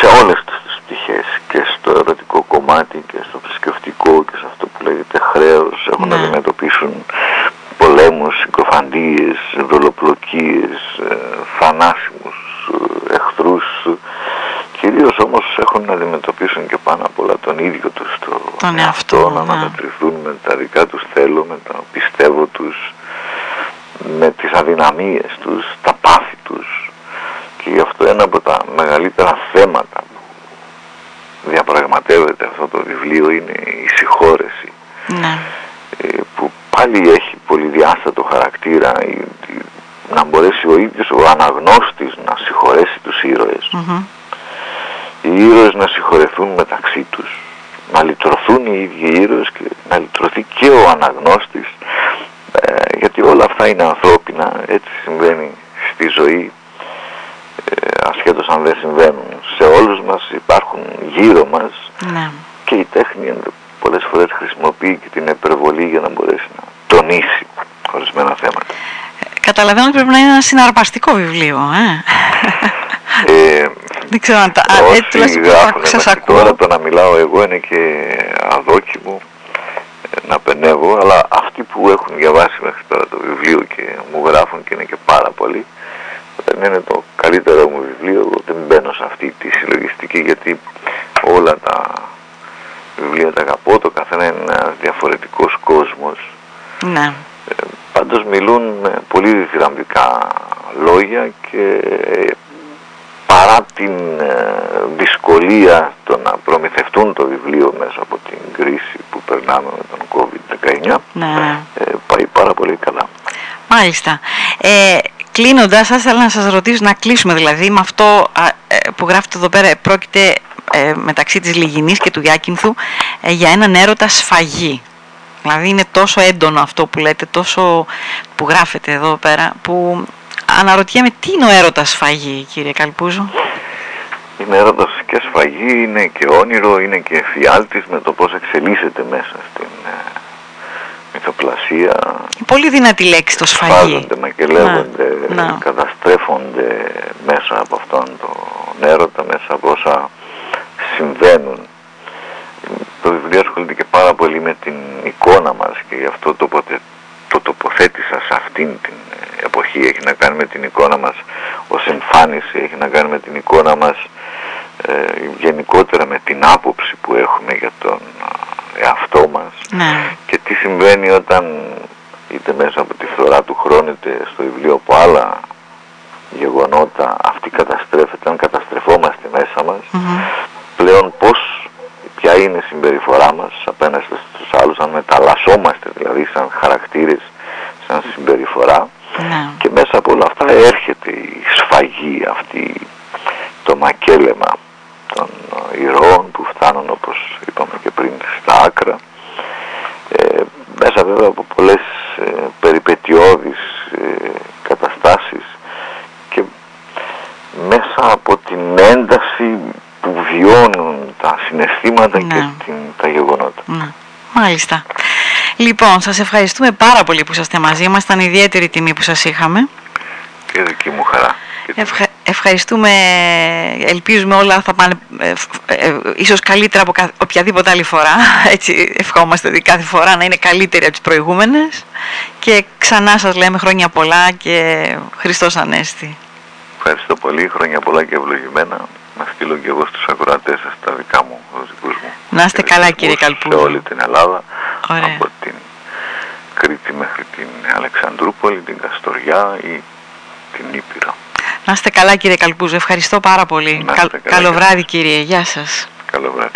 σε όλες τις πτυχές και στο ερωτικό κομμάτι και στο θρησκευτικό και σε αυτό που λέγεται χρέος έχουν να Ναι. αντιμετωπίσουν πολέμους, συκοφαντίες, δολοπλοκίες, ε, θανάσιμους ε, εχθρούς κυρίως όμως έχουν να αντιμετωπίσουν και πάνω απ' όλα τον ίδιο τους το Τον εαυτό, να ναι. ανατριθούν με τα δικά τους θέλω, με τα πιστεύω τους με τις αδυναμίες τους, τα πάθη τους και γι' αυτό ένα από τα μεγαλύτερα θέματα που διαπραγματεύεται αυτό το βιβλίο είναι η συγχώρεση Ναι. ε, που πάλι έχει πολυδιάστατο χαρακτήρα η- η- να μπορέσει ο ίδιος ο αναγνώστης να συγχωρέσει τους ήρωες Μμμ. οι ήρωες να συγχωρεθούν μεταξύ τους να λυτρωθούν οι ίδιοι οι ήρωες και να λυτρωθεί και ο αναγνώστης ε, γιατί όλα αυτά είναι ανθρώπινα έτσι συμβαίνει στη ζωή ε, ασχέτως αν δεν συμβαίνουν σε όλους μας υπάρχουν γύρω μας Ναι. και η τέχνη ενδο- πολλές φορές χρησιμοποιεί και την υπερβολή για να μπορέσει να τονίσει ορισμένα θέματα. Καταλαβαίνω ότι πρέπει να είναι ένα συναρπαστικό βιβλίο. Ε. Ε, Δεν ξέρω αν τα... α, όσοι έτσι τουλάχιστον που γράφουν σας μέχρι ακούω. τώρα το να μιλάω εγώ είναι και αδόκιμο ε, να πενεύω, αλλά αυτοί που έχουν διαβάσει μέχρι τώρα το βιβλίο και μου γράφουν και είναι και πάρα πολλοί, δεν είναι το καλύτερο μου βιβλίο, εγώ δεν μπαίνω σε αυτή τη συλλογιστική γιατί όλα τα βιβλία τα αγαπώ, το καθένα είναι ένας διαφορετικός κόσμος. Ναι. Ε, πάντως μιλούν με πολύ διδραμβικά λόγια και ε, παρά την ε, δυσκολία το να προμηθευτούν το βιβλίο μέσα από την κρίση που περνάμε με τον COVID-19 Ναι. ε, πάει πάρα πολύ καλά. Μάλιστα. Ε, Κλείνοντας, θα ήθελα να σας ρωτήσω, να κλείσουμε δηλαδή με αυτό α, ε, που γράφετε εδώ πέρα. Πρόκειται ε, μεταξύ της Λιγινής και του Διάκυνθου ε, για έναν έρωτα σφαγή. Δηλαδή είναι τόσο έντονο αυτό που λέτε, τόσο που γράφετε εδώ πέρα, που αναρωτιέμαι τι είναι ο έρωτας σφαγή, κύριε Καλπούζο; Είναι έρωτας και σφαγή, είναι και όνειρο, είναι και εφιάλτης με το πώς εξελίσσεται μέσα στην ε, μυθοπλασία. Είναι πολύ δυνατή λέξη το σφαγή. Σφάζονται, μακελεύονται, Να, να. καταστρέφονται μέσα από αυτόν τον έρωτα, μέσα από όσα συμβαίνουν. Το βιβλίο ασχολείται και πάρα πολύ με την εικόνα μας και γι' αυτό το, ποτε- το τοποθέτησα σε αυτήν την ε, εποχή. Έχει να κάνει με την εικόνα μας ως εμφάνιση, έχει να κάνει με την εικόνα μας ε, γενικότερα με την άποψη που έχουμε για τον ε, εαυτό μας Ναι. και τι συμβαίνει όταν είτε μέσα από τη φθορά του χρόνου είτε στο βιβλίο από άλλα γεγονότα αυτή καταστρέφεται, αν καταστρεφόμαστε μέσα μας Μμμ. το πλέον πώς, ποια είναι η συμπεριφορά μας απέναντι στους άλλους, αν μεταλλασσόμαστε δηλαδή σαν χαρακτήρες, σαν συμπεριφορά Ναι. και μέσα από όλα αυτά έρχεται η σφαγή αυτή, το μακέλεμα των ηρώων που φτάνουν όπως είπαμε και πριν στα άκρα ε, μέσα βέβαια από πολλές ε, περιπετειώδεις ε, καταστάσεις και μέσα από την ένταση που βιώνουν τα συναισθήματα Ναι. και την, τα γεγονότα. Ναι. Μάλιστα. Λοιπόν, σας ευχαριστούμε πάρα πολύ που είσαστε μαζί μας. Ήταν ιδιαίτερη τιμή που σας είχαμε. Και δική μου χαρά. Και τιμή. Ευχα- ευχαριστούμε, ελπίζουμε όλα θα πάνε ε, ε, ε, ίσως καλύτερα από κα- οποιαδήποτε άλλη φορά. Έτσι ευχόμαστε ότι κάθε φορά να είναι καλύτερη από τις προηγούμενες. Και ξανά σας λέμε χρόνια πολλά και Χριστός Ανέστη. Ευχαριστώ πολύ, χρόνια πολλά και ευλογημένα. Να στείλω και εγώ στους ακροατές σας τα δικά μου, τους δικούς μου. Να είστε καλά, κύριε χαιρετισμούς Καλπούζο. Σε όλη την Ελλάδα, Ωραία. από την Κρήτη μέχρι την Αλεξανδρούπολη, την Καστοριά ή την Ήπειρο. Να είστε καλά κύριε Καλπούζο, ευχαριστώ πάρα πολύ. Να είστε καλά, καλό κύριε. βράδυ κύριε, γεια σας. Καλό βράδυ.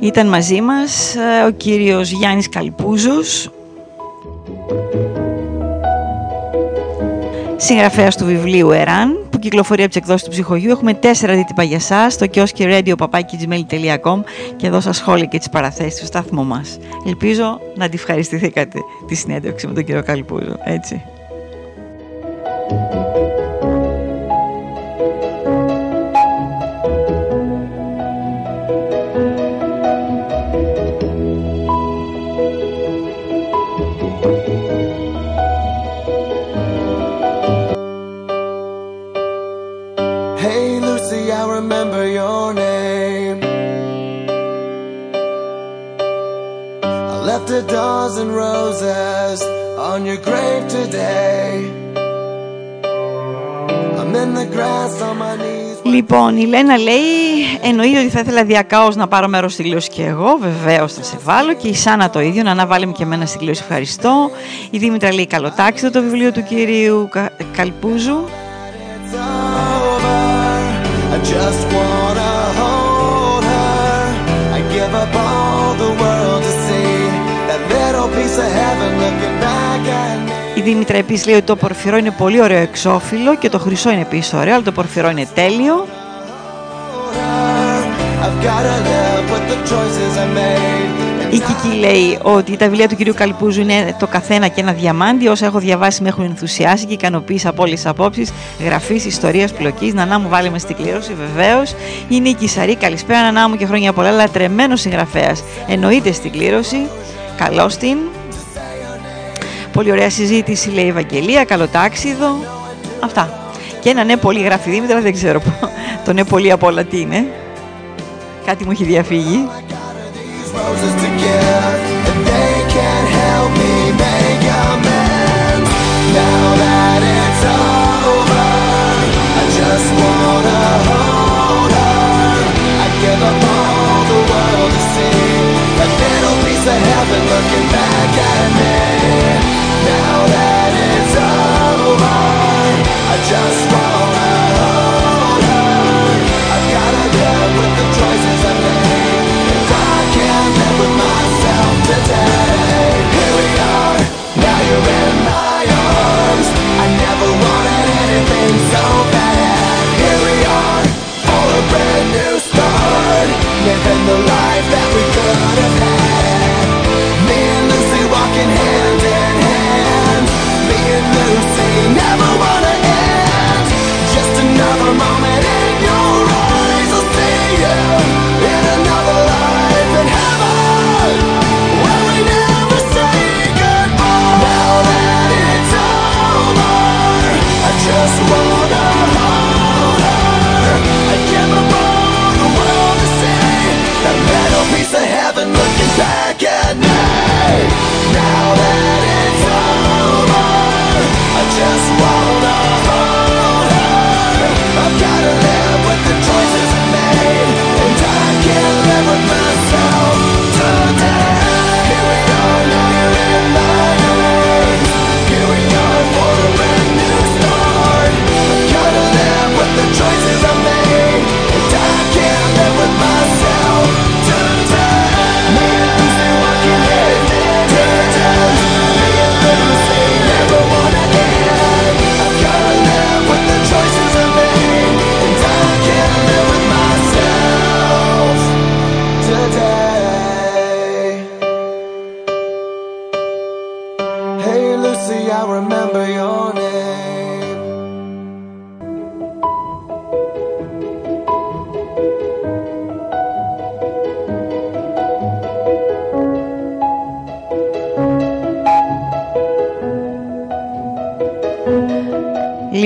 Ήταν μαζί μας ε, ο κύριος Γιάννης Καλπούζος, συγγραφέας του βιβλίου Εράν, που κυκλοφορεί από τις εκδόσεις του ψυχογείου. Έχουμε τέσσερα αντίτυπα για σας στο κιόσκι radio.gmail.com και εδώ στα σχόλια και τις παραθέσεις του σταθμού μας. Ελπίζω να τη ευχαριστηθήκατε τη συνέντευξη με τον κύριο Καλπούζο, έτσι. A dozen roses on your grave today. I'm in the grass on my knees. Λοιπόν, η Λένα λέει, εννοείται ότι θα ήθελα διακάως να πάρω μέρος στη κλήρωση και εγώ, βεβαίως θα σε βάλω και η Σάνα το ίδιο, να αναβάλει και εμένα στην κλήρωση, ευχαριστώ. Η Δήμητρα λέει καλοτάξιδο το βιβλίο του κυρίου Κα- Καλπούζου. It's over. I just wanna Η Δήμητρα επίσης λέει ότι το πορφυρό είναι πολύ ωραίο εξώφυλλο και το χρυσό είναι επίσης ωραίο, αλλά το πορφυρό είναι τέλειο. I've gotta live with the choices I made. Η Κική λέει ότι τα βιβλία του κυρίου Καλπούζου είναι το καθένα και ένα διαμάντι. Όσα έχω διαβάσει με έχουν ενθουσιάσει και ικανοποίησει από όλες τις απόψεις. Γραφής, ιστορίας, πλοκής. Νανά μου, βάλε μες στην κλήρωση, βεβαίως. Η Νίκη Σαρή, καλησπέρα, Νανά μου και χρόνια πολλά. Λατρεμένος συγγραφέας. Εννοείται στην κλήρωση. Καλώς την. Πολύ ωραία συζήτηση, λέει η Ευαγγελία. Καλό τάξιδο. Αυτά. Και ένα ναι πολύ γράφει η Δήμητρα, δεν ξέρω. Το ναι πολύ από όλα τι είναι. Κάτι μου έχει διαφύγει. These roses to give, Living the life that we could have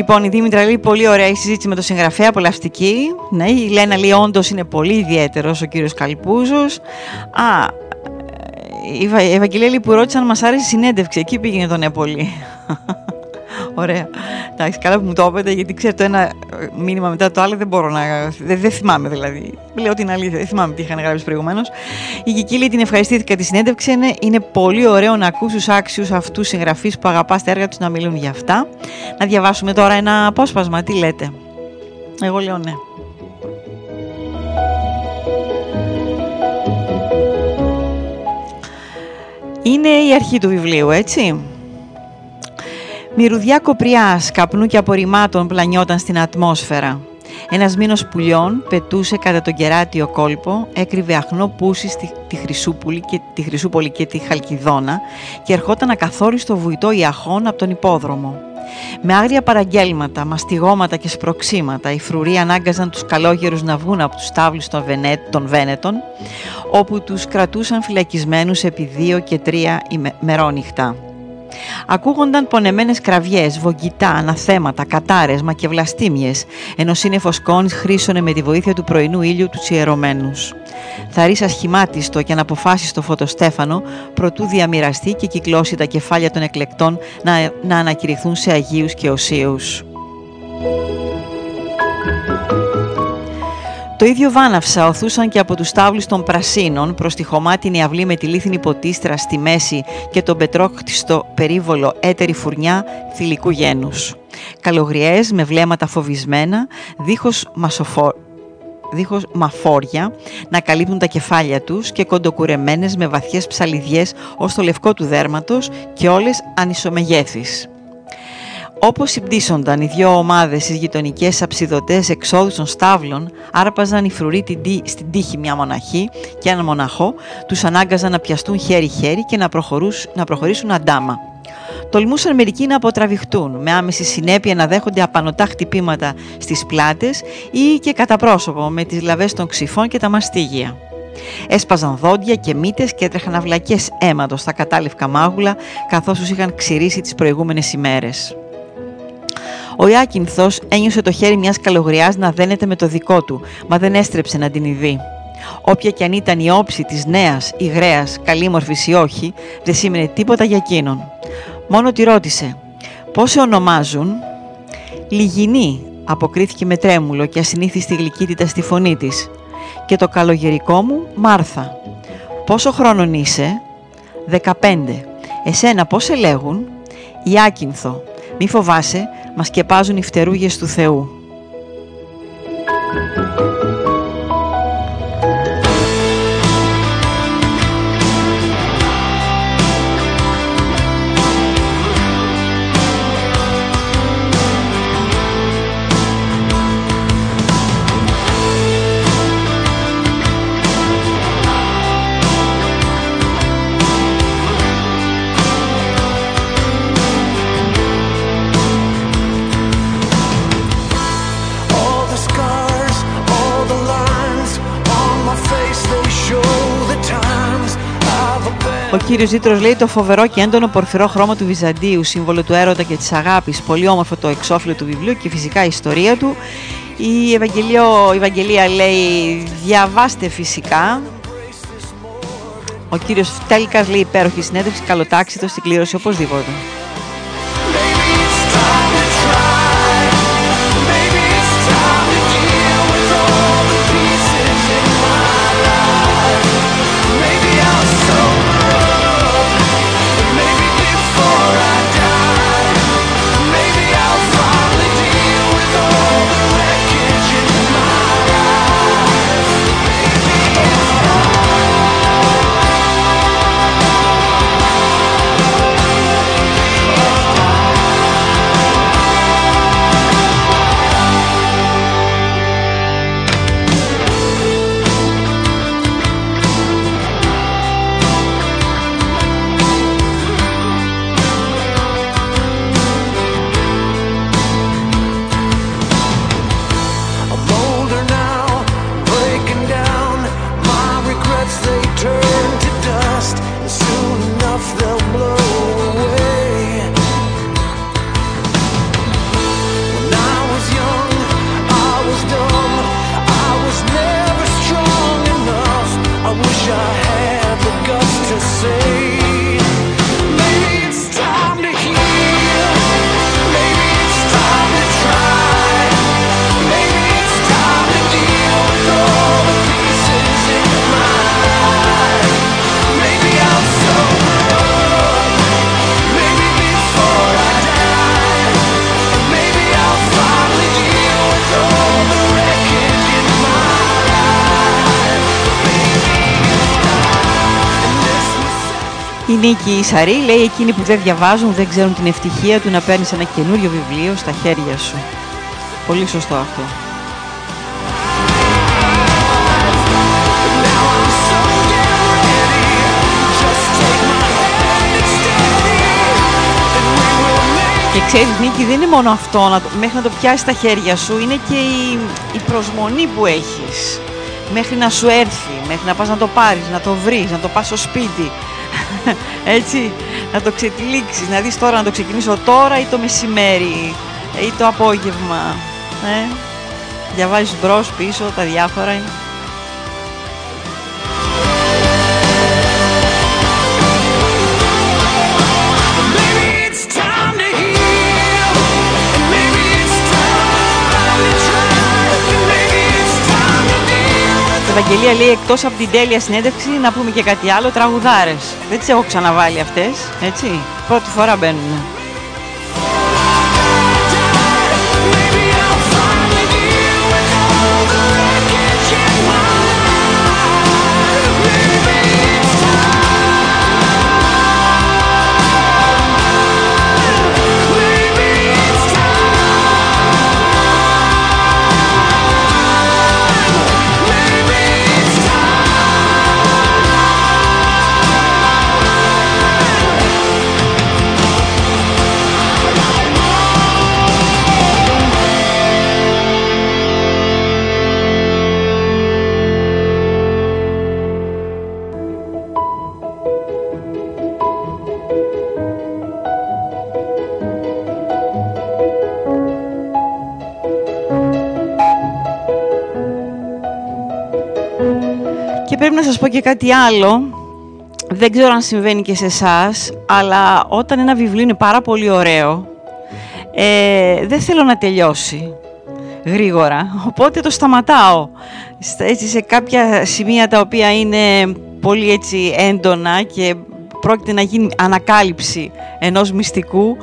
Λοιπόν, η Δήμητρα λέει πολύ ωραία η συζήτηση με το συγγραφέα, απολαυστική. Ναι, η Λένα λέει όντως είναι πολύ ιδιαίτερος ο κύριος Καλπούζο. Α, η Ευαγγελία λέει που ρώτησαν μας άρεσε η συνέντευξη. Εκεί πήγαινε το ναι πολύ. Ωραία. Εντάξει, καλά που μου το είπατε, γιατί ξέρω το ένα μήνυμα μετά το άλλο δεν μπορώ να. Δεν, δεν θυμάμαι δηλαδή. Λέω την αλήθεια, δεν θυμάμαι τι είχαν γράψει προηγουμένως. Η Κική την ευχαριστήθηκα τη συνέντευξη. Είναι, είναι πολύ ωραίο να ακούς τους άξιους αυτούς συγγραφείς που αγαπάς τα έργα τους να μιλούν για αυτά. Να διαβάσουμε τώρα ένα απόσπασμα. Τι λέτε; Εγώ λέω ναι. Είναι η αρχή του βιβλίου, έτσι. Μυρουδιά κοπριάς, καπνού και απορριμμάτων πλανιόταν στην ατμόσφαιρα. Ένας μήνος πουλιών πετούσε κατά τον κεράτιο κόλπο, έκρυβε αχνό πούσι στη, τη, Χρυσούπολη και, τη Χρυσούπολη και τη Χαλκιδόνα και ερχόταν ακαθόριστο βουητό ιαχών από τον υπόδρομο. Με άγρια παραγγέλματα, μαστιγώματα και σπροξήματα, οι φρουροί ανάγκαζαν τους καλόγερους να βγουν από τους τάβλους των, Βενέ, των Βένετων, όπου τους κρατούσαν φυλακισμένους επί δύο και τρία μερόνυχτα. Ακούγονταν πονεμένες κραυγές, βογγητά, αναθέματα, κατάρες, μα και βλαστήμιες, ενώ σύννεφος σκόνης χρήσωνε με τη βοήθεια του πρωινού ήλιου τους ιερωμένους. Θαρής ασχημάτιστο και αναποφάσιστο φωτοστέφανο, προτού διαμοιραστεί και κυκλώσει τα κεφάλια των εκλεκτών να, να ανακηρυχθούν σε Αγίους και Οσίους. Το ίδιο βάναυσα οθούσαν και από τους τάβλους των πρασίνων προς τη χωμάτινη αυλή με τη λίθινη ποτίστρα στη μέση και τον πετρόχτιστο περίβολο έτερη φουρνιά θηλυκού γένους. Καλογριές με βλέμματα φοβισμένα, δίχως μασοφο... δίχως μαφόρια να καλύπτουν τα κεφάλια τους και κοντοκουρεμένες με βαθιές ψαλιδιές ως το λευκό του δέρματος και όλες ανισομεγέθης. Όπως συμπτύσσονταν οι δύο ομάδες στις γειτονικές αψιδωτές εξόδους των στάβλων, άρπαζαν οι φρουροί στην τύχη μια μοναχή και έναν μοναχό, τους ανάγκαζαν να πιαστούν χέρι-χέρι και να, να προχωρήσουν αντάμα. Τολμούσαν μερικοί να αποτραβηχτούν, με άμεση συνέπεια να δέχονται απανοτά χτυπήματα στις πλάτες ή και κατά πρόσωπο με τις λαβές των ξυφών και τα μαστίγια. Έσπαζαν δόντια και μύτες και έτρεχαν αυλακές αίματος στα κατάλευκα μάγουλα καθώς τους είχαν ξηρίσει τις προηγούμενες ημέρες. Ο Ιάκυνθος ένιωσε το χέρι μιας καλογριάς να δένεται με το δικό του, μα δεν έστρεψε να την ειδεί. Όποια και αν ήταν η όψη της νέας, υγρέας, καλήμορφης ή όχι, δεν σήμαινε τίποτα για εκείνον. Μόνο τη ρώτησε «Πώς σε ονομάζουν» «Λιγινή», αποκρίθηκε με τρέμουλο και ασυνήθιστη γλυκύτητα στη φωνή της. «Και το καλογερικό μου, Μάρθα». «Πόσο χρόνων είσαι» «Δεκαπέντε». «Εσένα πώς σε λέγουν» «Ιάκυνθο». «Μη φοβάσαι, μας σκεπάζουν οι φτερούγες του Θεού. Ο κύριος Ζήτρος λέει το φοβερό και έντονο πορφυρό χρώμα του Βυζαντίου, σύμβολο του έρωτα και της αγάπης. Πολύ όμορφο το εξώφυλλο του βιβλίου και φυσικά η ιστορία του. Η Ευαγγελία, η Ευαγγελία λέει διαβάστε φυσικά. Ο κύριος Τέλικας λέει υπέροχη συνέντευξη, καλοτάξιτο στην κλήρωση οπωσδήποτε. Η Νίκη Σαρή λέει εκείνοι που δεν διαβάζουν δεν ξέρουν την ευτυχία του να παίρνεις ένα καινούριο βιβλίο στα χέρια σου. Πολύ σωστό αυτό. Και ξέρεις Νίκη δεν είναι μόνο αυτό, να το, μέχρι να το πιάσεις στα χέρια σου, είναι και η, η προσμονή που έχεις. Μέχρι να σου έρθει, μέχρι να πας να το πάρεις, να το βρεις, να το πας στο σπίτι. Έτσι, να το ξετυλίξεις, να δεις τώρα να το ξεκινήσω τώρα ή το μεσημέρι ή το απόγευμα. Ε; Διαβάζεις μπρος, πίσω, τα διάφορα. Ευαγγελία λέει εκτός από την τέλεια συνέντευξη να πούμε και κάτι άλλο, τραγουδάρες. Δεν τις έχω ξαναβάλει αυτές, έτσι. Πρώτη φορά μπαίνουν. Κάτι άλλο. Δεν ξέρω αν συμβαίνει και σε εσάς, αλλά όταν ένα βιβλίο είναι πάρα πολύ ωραίο, ε, δεν θέλω να τελειώσει γρήγορα. Οπότε το σταματάω Στα- έτσι, σε κάποια σημεία τα οποία είναι πολύ έτσι έντονα και πρόκειται να γίνει ανακάλυψη ενός μυστικού.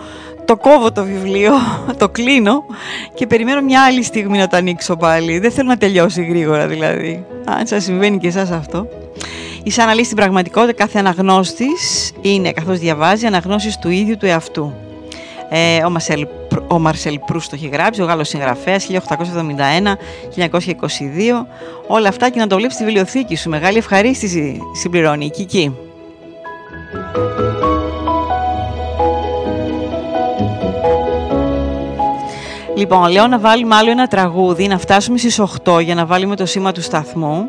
Το κόβω το βιβλίο, το κλείνω και περιμένω μια άλλη στιγμή να το ανοίξω πάλι. Δεν θέλω να τελειώσει γρήγορα δηλαδή. Αν σας συμβαίνει και εσάς αυτό. Η σαν αλήθεια στην πραγματικότητα κάθε αναγνώστης είναι, καθώς διαβάζει, αναγνώσεις του ίδιου του εαυτού. Ε, ο, Μαρσέλ, ο Μαρσέλ Προύστ το έχει γράψει, ο Γάλλος συγγραφέας, 1871-1922. Όλα αυτά και να το βλέπεις στη βιβλιοθήκη σου. Μεγάλη ευχαρίστηση συμπληρώνει η Κική. Λοιπόν, λέω να βάλουμε άλλο ένα τραγούδι, να φτάσουμε στις 8 για να βάλουμε το σήμα του σταθμού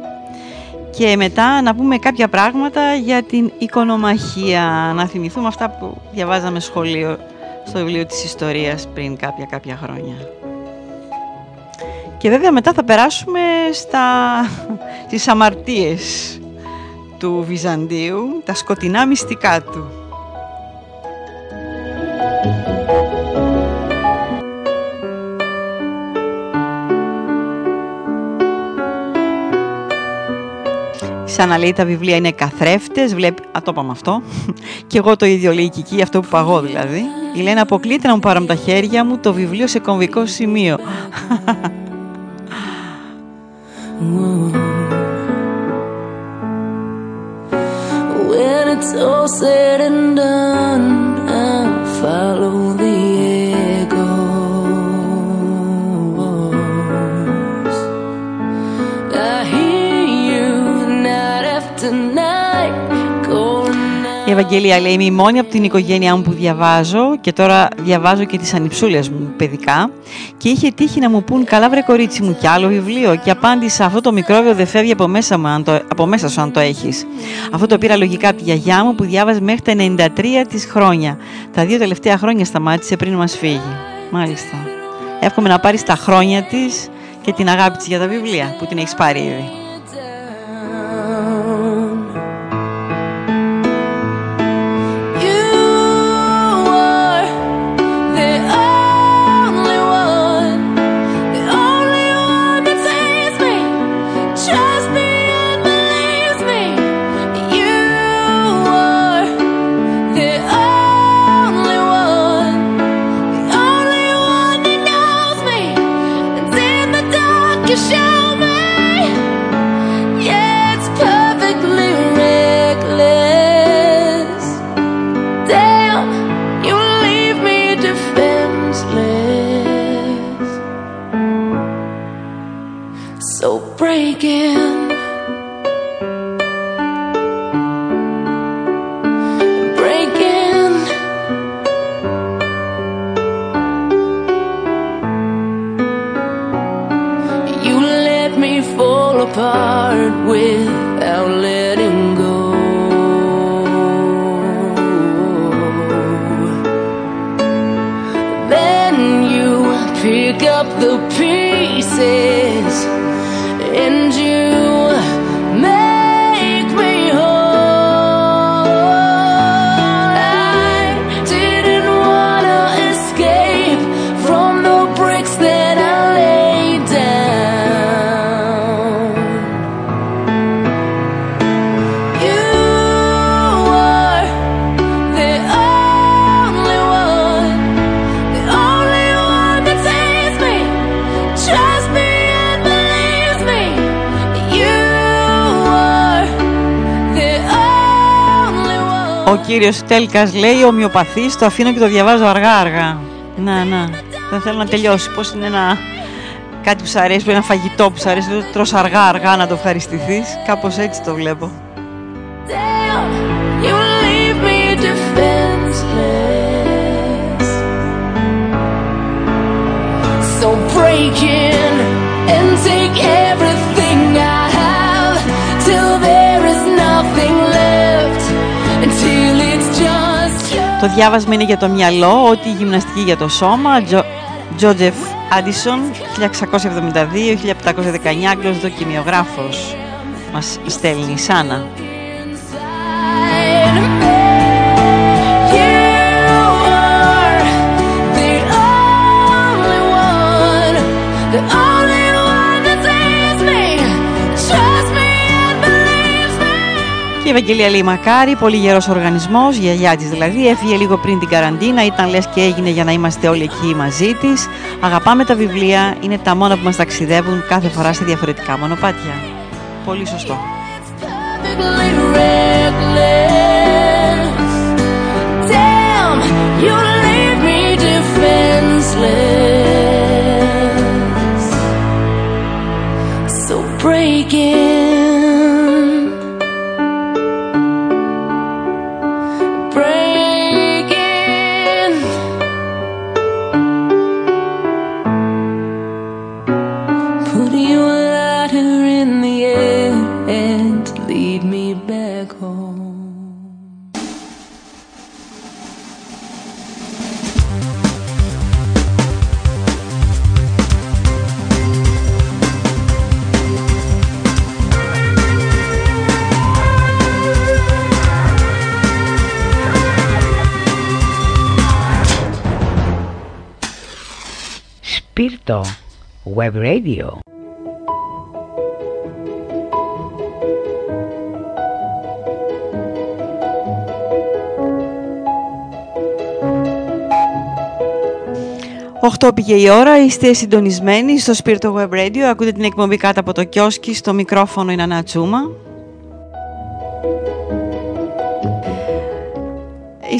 και μετά να πούμε κάποια πράγματα για την οικονομαχία, να θυμηθούμε αυτά που διαβάζαμε σχολείο στο βιβλίο της ιστορίας πριν κάποια κάποια χρόνια. Και βέβαια μετά θα περάσουμε στα, στις αμαρτίες του Βυζαντίου, τα σκοτεινά μυστικά του. Να λέει τα βιβλία είναι καθρέφτες, βλέπει... Α, το είπαμε αυτό. και εγώ το ίδιο λέει η Κική, αυτό που παγώ δηλαδή. Η Λένα αποκλείται να μου πάρω με τα χέρια μου το βιβλίο σε κομβικό σημείο. When it's all said and done, Ευαγγελία λέει: Είμαι η μόνη από την οικογένειά μου που διαβάζω και τώρα διαβάζω και τις ανιψούλες μου παιδικά. Και είχε τύχει να μου πούν: Καλά, βρε κορίτσι μου, κι άλλο βιβλίο. Και απάντησα: Αυτό το μικρόβιο δεν φεύγει από μέσα, μου, αν το, από μέσα σου, αν το έχεις. Αυτό το πήρα λογικά από τη γιαγιά μου που διάβαζε μέχρι τα 93 της χρόνια. Τα δύο τελευταία χρόνια σταμάτησε πριν μας φύγει. Μάλιστα. Εύχομαι να πάρεις τα χρόνια της και την αγάπη της για τα βιβλία που την έχεις πάρει ήδη. Κύριος Τέλκας λέει ομοιοπαθής, το αφήνω και το διαβάζω αργά αργά. Να, να, δεν θέλω να τελειώσει. Πώς είναι ένα κάτι που σου αρέσει, που είναι ένα φαγητό που σου αρέσει, το τρως αργά αργά να το ευχαριστηθείς. Κάπως έτσι το βλέπω. Damn, you leave me defenseless. So break in Το διάβασμα είναι για το μυαλό, ότι η γυμναστική για το σώμα. Τζο, Τζότζεφ Άντισον, 1672-1719, Άγγλος δοκιμιογράφος. Μας στέλνει η Σάνα. Η Ευαγγελία λέει μακάρι, πολύ γερός οργανισμός, η γιαγιά της δηλαδή, έφυγε λίγο πριν την καραντίνα, ήταν λες και έγινε για να είμαστε όλοι εκεί μαζί της. Αγαπάμε τα βιβλία, είναι τα μόνα που μας ταξιδεύουν κάθε φορά σε διαφορετικά μονοπάτια. Πολύ σωστό. Perfectly reckless. Damn, you leave me defenseless. Web Radio. Οχτώ πήγε η ώρα, είστε συντονισμένοι στο Spirito Web Radio, ακούτε την εκπομπή κάτω από το κιόσκι, στο μικρόφωνο είναι Ανατσούμα.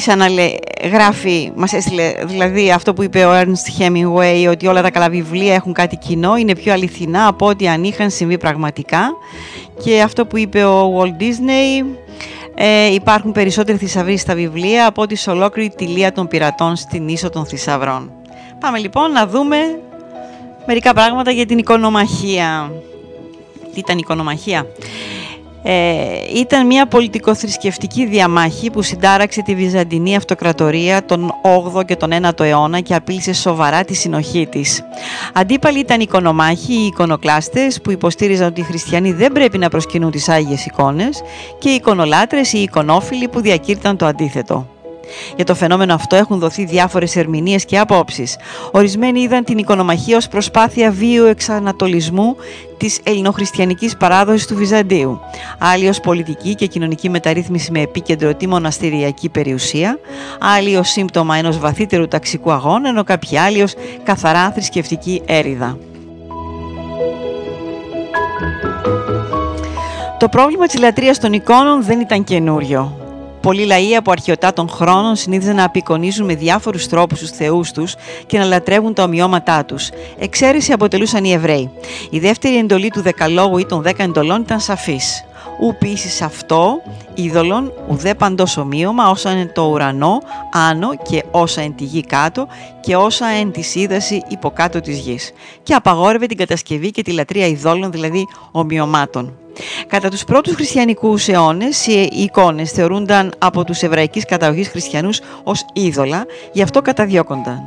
Η Σάνα λέει, γράφει, μας έστειλε δηλαδή αυτό που είπε ο Ernst Hemingway ότι όλα τα καλά βιβλία έχουν κάτι κοινό, είναι πιο αληθινά από ό,τι αν είχαν συμβεί πραγματικά και αυτό που είπε ο Walt Disney ε, υπάρχουν περισσότεροι θησαυροί στα βιβλία από ό,τι σε ολόκληρη τη λία των πειρατών στην ίσο των θησαυρών. Πάμε λοιπόν να δούμε μερικά πράγματα για την οικονομαχία. Τι ήταν η οικονομαχία; Ε, ήταν μια πολιτικοθρησκευτική διαμάχη που συντάραξε τη Βυζαντινή Αυτοκρατορία τον 8ο και τον 9ο αιώνα και απείλησε σοβαρά τη συνοχή της. Αντίπαλοι ήταν οι οικονομάχοι, οι εικονοκλάστες που υποστήριζαν ότι οι χριστιανοί δεν πρέπει να προσκυνούν τις Άγιες εικόνες και οι εικονολάτρες ή οι εικονόφιλοι που διακήρυταν το αντίθετο. Για το φαινόμενο αυτό έχουν δοθεί διάφορες ερμηνείες και απόψεις. Ορισμένοι είδαν την οικονομαχία ως προσπάθεια βίου εξανατολισμού της ελληνοχριστιανικής παράδοσης του Βυζαντίου. Άλλοι ως πολιτική και κοινωνική μεταρρύθμιση με επίκεντρο τη μοναστηριακή περιουσία. Άλλοι ως σύμπτωμα ενός βαθύτερου ταξικού αγώνα, ενώ κάποιοι άλλοι ως καθαρά θρησκευτική έρηδα. Το πρόβλημα της λατρείας των εικόνων δεν ήταν καινούριο. Πολλοί λαοί από αρχαιοτά των χρόνων συνήθιζαν να απεικονίζουν με διάφορους τρόπους τους θεούς τους και να λατρεύουν τα ομοιώματά τους. Εξαίρεση αποτελούσαν οι Εβραίοι. Η δεύτερη εντολή του Δεκαλόγου ή των Δέκα εντολών ήταν σαφής. Ου ποιήσεις αυτό, είδωλον, ουδέ παντός ομοίωμα, όσα είναι το ουρανό, άνω και όσα εν τη γη κάτω και όσα εν της σύδαση υποκάτω της γης. Και απαγόρευε την κατασκευή και τη λατρεία ειδόλων, δηλαδή ομοιωμάτων. Κατά τους πρώτους χριστιανικούς αιώνες, οι εικόνες θεωρούνταν από τους εβραϊκής καταγωγής χριστιανούς ως είδωλα, γι' αυτό καταδιώκονταν.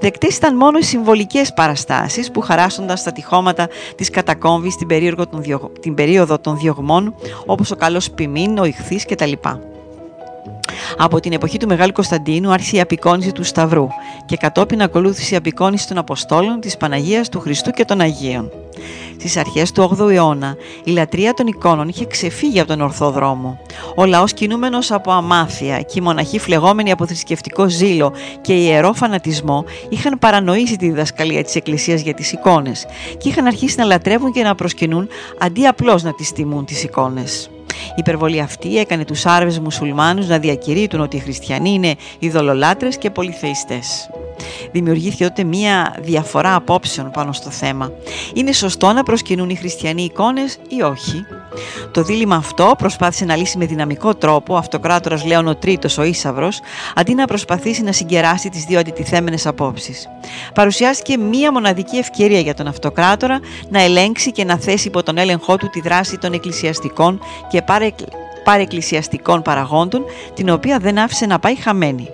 Δεκτές ήταν μόνο οι συμβολικές παραστάσεις που χαράσσονταν στα τυχώματα της κατακόμβης την περίοδο των, διωγ... την περίοδο των διωγμών, όπως ο καλός ποιμήν, ο ηχθής κτλ. Από την εποχή του Μεγάλου Κωνσταντίνου άρχισε η απεικόνιση του Σταυρού και κατόπιν ακολούθησε η απεικόνιση των Αποστόλων, της Παναγίας, του Χριστού και των Αγίων. Στις αρχές του 8ου αιώνα, η λατρεία των εικόνων είχε ξεφύγει από τον ορθό δρόμο. Ο λαός κινούμενος από αμάθεια και οι μοναχοί φλεγόμενοι από θρησκευτικό ζήλο και ιερό φανατισμό είχαν παρανοήσει τη διδασκαλία της Εκκλησίας για τις εικόνες και είχαν αρχίσει να λατρεύουν και να προσκυνούν αντί απλώς να τις τιμούν τις εικόνες. Η υπερβολή αυτή έκανε τους Άραβες μουσουλμάνους να διακηρύττουν ότι οι χριστιανοί είναι ειδωλολάτρες και πολυθεϊστές. Δημιουργήθηκε τότε μία διαφορά απόψεων πάνω στο θέμα. Είναι σωστό να προσκυνούν οι χριστιανοί εικόνες ή όχι; Το δίλημα αυτό προσπάθησε να λύσει με δυναμικό τρόπο ο αυτοκράτορας Λέων ο Τρίτος, ο Ίσαυρος, αντί να προσπαθήσει να συγκεράσει τις δύο αντιτιθέμενες απόψεις. Παρουσιάστηκε μία μοναδική ευκαιρία για τον αυτοκράτορα να ελέγξει και να θέσει υπό τον έλεγχό του τη δράση των εκκλησιαστικών και παρεκ- παρεκκλησιαστικών παραγόντων, την οποία δεν άφησε να πάει χαμένη.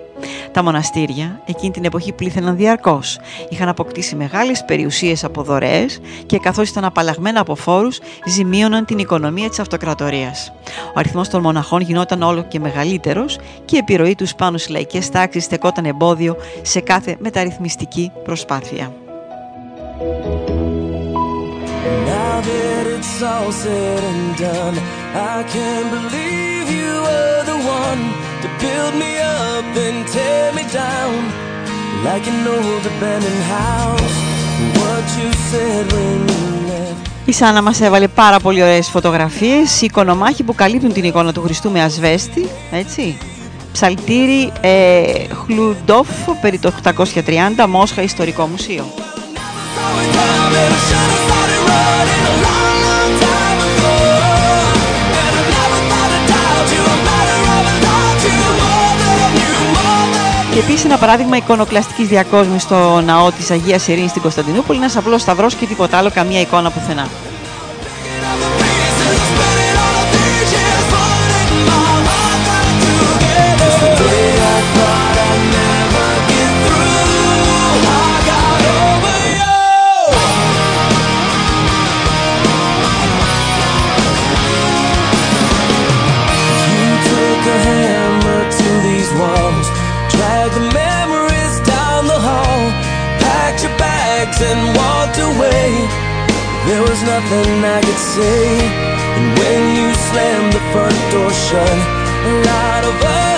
Τα μοναστήρια εκείνη την εποχή πλήθαιναν διαρκώς. Είχαν αποκτήσει μεγάλες περιουσίες από δωρεές και καθώς ήταν απαλλαγμένα από φόρους, ζημίωναν την οικονομία της αυτοκρατορίας. Ο αριθμός των μοναχών γινόταν όλο και μεγαλύτερος και η επιρροή τους πάνω στις λαϊκές τάξεις στεκόταν εμπόδιο σε κάθε μεταρρυθμιστική προσπάθεια. Now that it's all said and done, I can't believe you were the one to build me up and tear me down like an old abandoned house. What you said when you left. Η Σάνα μας έβαλε πάρα πολύ ωραίες φωτογραφίες, εικονομάχοι που καλύπτουν την εικόνα του Χριστού με ασβέστη, έτσι. Ψαλτήρι ε, Χλουντόφ, περί το 830, Μόσχα Ιστορικό Μουσείο. Και επίσης ένα παράδειγμα εικονοκλαστικής διακόσμησης στο ναό της Αγίας Ειρήνης στην Κωνσταντινούπολη, ένας απλός σταυρός και τίποτα άλλο, καμία εικόνα πουθενά. I could say. And when you slammed the front door shut, a lot of others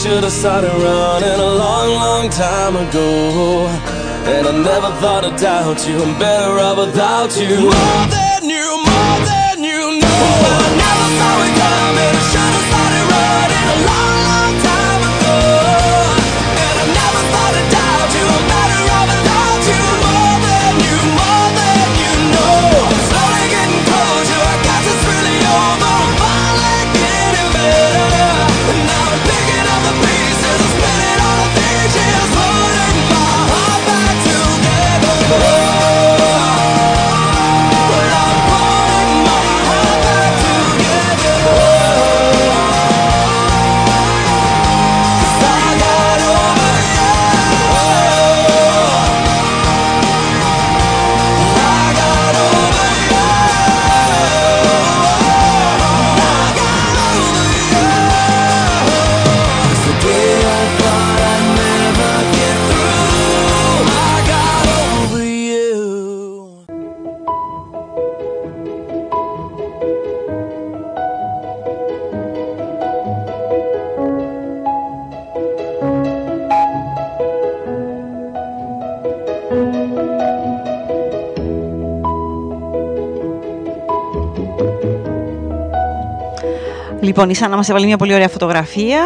should have started running a long, long time ago. And I never thought I'd doubt you. I'm better off without you. More than you, more than you know. Well, I never saw it coming. I should have started running a long, Λοιπόν, η Σάνα μας έβαλε μια πολύ ωραία φωτογραφία.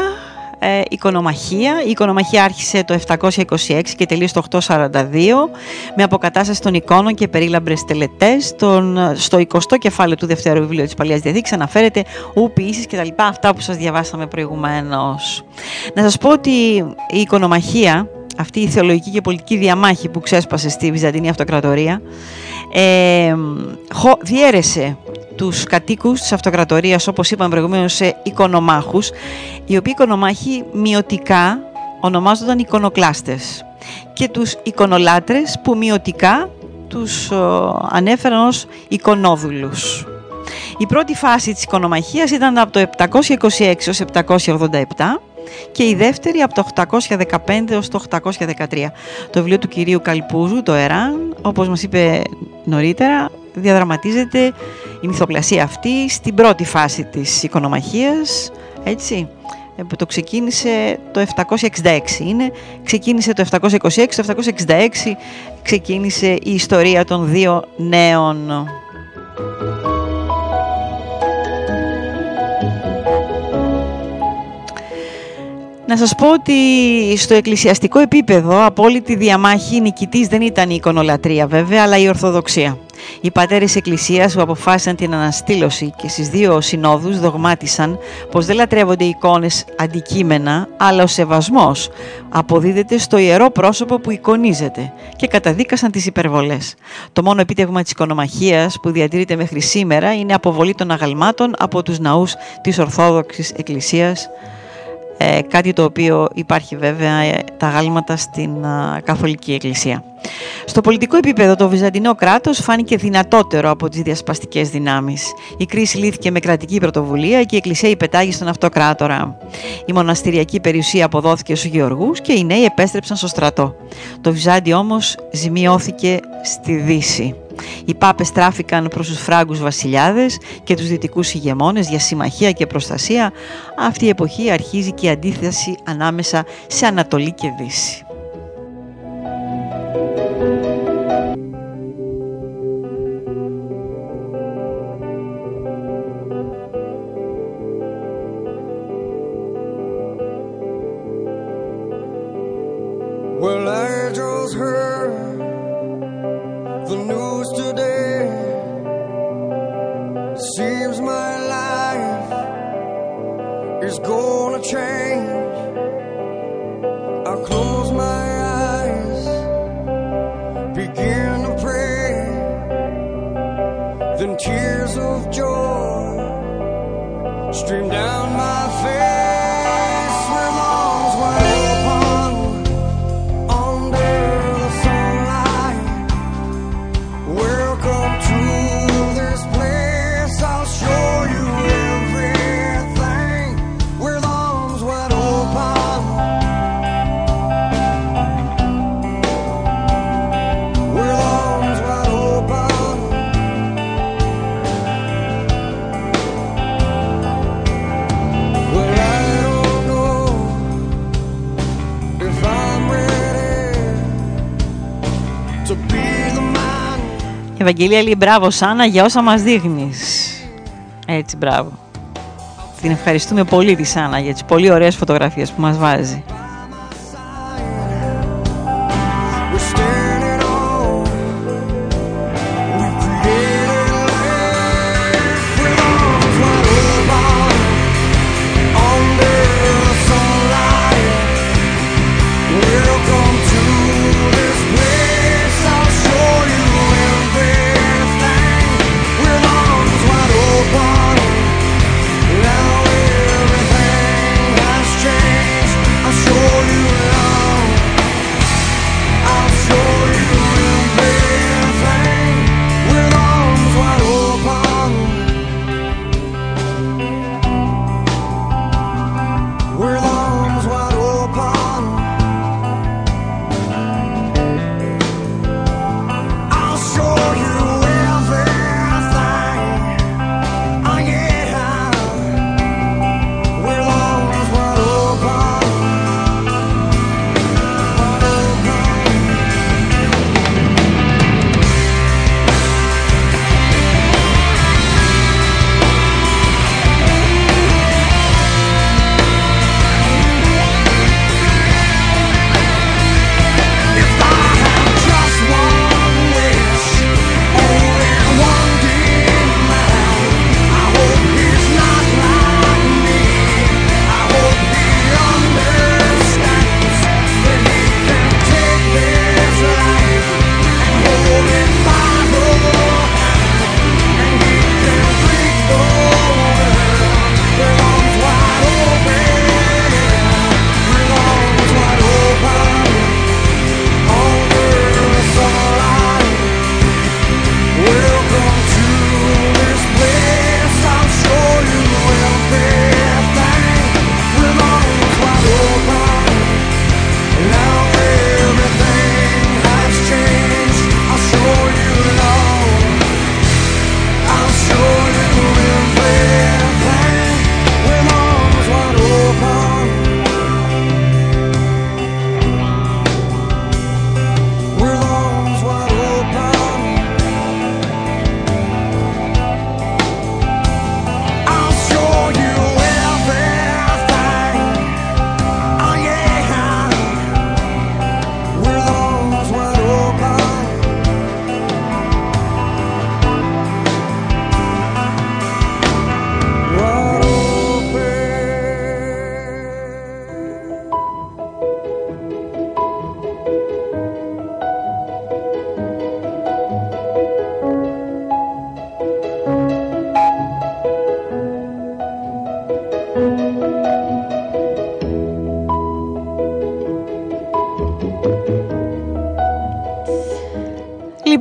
Ε, οικονομαχία. Η οικονομαχία άρχισε το 726 και τελείωσε το 842 με αποκατάσταση των εικόνων και περίλαμπρες τελετές. Τον, στο 20ο κεφάλαιο του Δευτέρου Βιβλίου της Παλαιάς Διαθήκης αναφέρεται ου, ποιήσεις και τα λοιπά, αυτά που σας διαβάσαμε προηγουμένως. Να σας πω ότι η οικονομαχία, αυτή η θεολογική και πολιτική διαμάχη που ξέσπασε στη Βυζαντινή Αυτοκρατορία, ε, χω- διέρεσε τους κατοίκους της αυτοκρατορίας, όπως είπαμε προηγουμένως, σε οικονομάχους, οι οποίοι οικονομάχοι μειωτικά ονομάζονταν εικονοκλάστες και τους εικονολάτρες που μειωτικά τους ο, ανέφεραν ως εικονόδουλους. Η πρώτη φάση της οικονομαχίας ήταν από το 726 έως 787 και η δεύτερη από το 815 έως το 813. Το βιβλίο του κυρίου Καλπούζου, το Εράν, όπως μας είπε νωρίτερα, διαδραματίζεται η μυθοπλασία αυτή στην πρώτη φάση της οικονομαχίας, έτσι, ε, που το ξεκίνησε το 766 είναι, ξεκίνησε το 726, το 766 ξεκίνησε η ιστορία των δύο νέων. Να σας πω ότι στο εκκλησιαστικό επίπεδο απόλυτη διαμάχη νικητής δεν ήταν η εικονολατρεία βέβαια, αλλά η Ορθοδοξία. Οι πατέρες Εκκλησίας που αποφάσισαν την αναστήλωση και στις δύο συνόδους δογμάτισαν πως δεν λατρεύονται οι εικόνες αντικείμενα, αλλά ο σεβασμός αποδίδεται στο ιερό πρόσωπο που εικονίζεται και καταδίκασαν τις υπερβολές. Το μόνο επίτευγμα της οικονομαχίας που διατηρείται μέχρι σήμερα είναι αποβολή των αγαλμάτων από τους ναούς της Ορθόδοξης Εκκλησίας ε, κάτι το οποίο υπάρχει βέβαια ε, τα γάλματα στην α, Καθολική Εκκλησία. Στο πολιτικό επίπεδο το Βυζαντινό κράτος φάνηκε δυνατότερο από τις διασπαστικές δυνάμεις. Η κρίση λύθηκε με κρατική πρωτοβουλία και η Εκκλησία υπετάγει στον αυτοκράτορα. Η μοναστηριακή περιουσία αποδόθηκε στους Γεωργούς και οι νέοι επέστρεψαν στο στρατό. Το Βυζάντιο όμως ζημιώθηκε στη Δύση. Οι πάπες τράφηκαν προς τους φράγκους βασιλιάδες και τους δυτικούς ηγεμόνες για συμμαχία και προστασία. Αυτή η εποχή αρχίζει και η αντίθεση ανάμεσα σε Ανατολή και Δύση. Well, I just heard the news is gonna change. Ευαγγελία λέει μπράβο Σάνα για όσα μας δείχνεις. Έτσι μπράβο. Την ευχαριστούμε πολύ τη Σάνα για τις πολύ ωραίες φωτογραφίες που μας βάζει.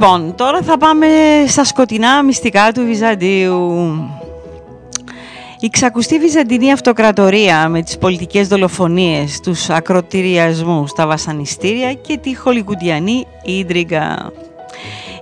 Λοιπόν, τώρα θα πάμε στα σκοτεινά μυστικά του Βυζαντίου. Η ξακουστή Βυζαντινή Αυτοκρατορία με τις πολιτικές δολοφονίες, τους ακροτηριασμούς, τα βασανιστήρια και τη χολικουντιανή ίντριγκα.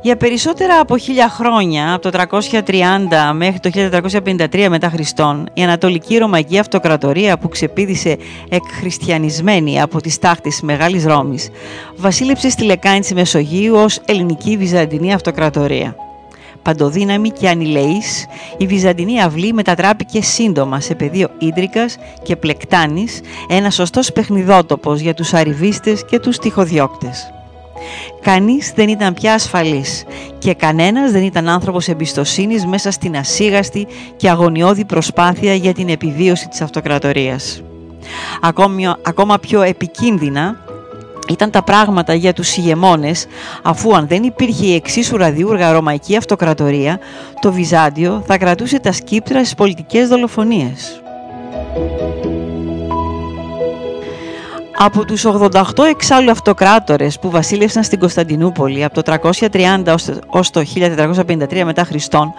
Για περισσότερα από χίλια χρόνια, από το 330 μέχρι το 1453 μετά Χριστόν, η Ανατολική Ρωμαϊκή Αυτοκρατορία που ξεπίδησε εκχριστιανισμένη από τις τάχτες της Μεγάλης Ρώμης, βασίλεψε στη λεκάνη της Μεσογείου ως Ελληνική Βυζαντινή Αυτοκρατορία. Παντοδύναμη και ανηλεής, η Βυζαντινή αυλή μετατράπηκε σύντομα σε πεδίο Ίντρικας και Πλεκτάνης, ένας σωστός παιχνιδότοπος για τους αριβίστες και τους τυχοδιώκτες. Κανείς δεν ήταν πια ασφαλής και κανένας δεν ήταν άνθρωπος εμπιστοσύνης μέσα στην ασίγαστη και αγωνιώδη προσπάθεια για την επιβίωση της αυτοκρατορίας. Ακόμη, ακόμα πιο επικίνδυνα ήταν τα πράγματα για τους ηγεμόνες, αφού αν δεν υπήρχε η εξίσου ραδιούργα ρωμαϊκή αυτοκρατορία, το Βυζάντιο θα κρατούσε τα σκύπτρα στις πολιτικές δολοφονίες. Από τους 88 εξάλλου αυτοκράτορες που βασίλευσαν στην Κωνσταντινούπολη από το 330 ως το- ως το 1453 μετά Χριστόν,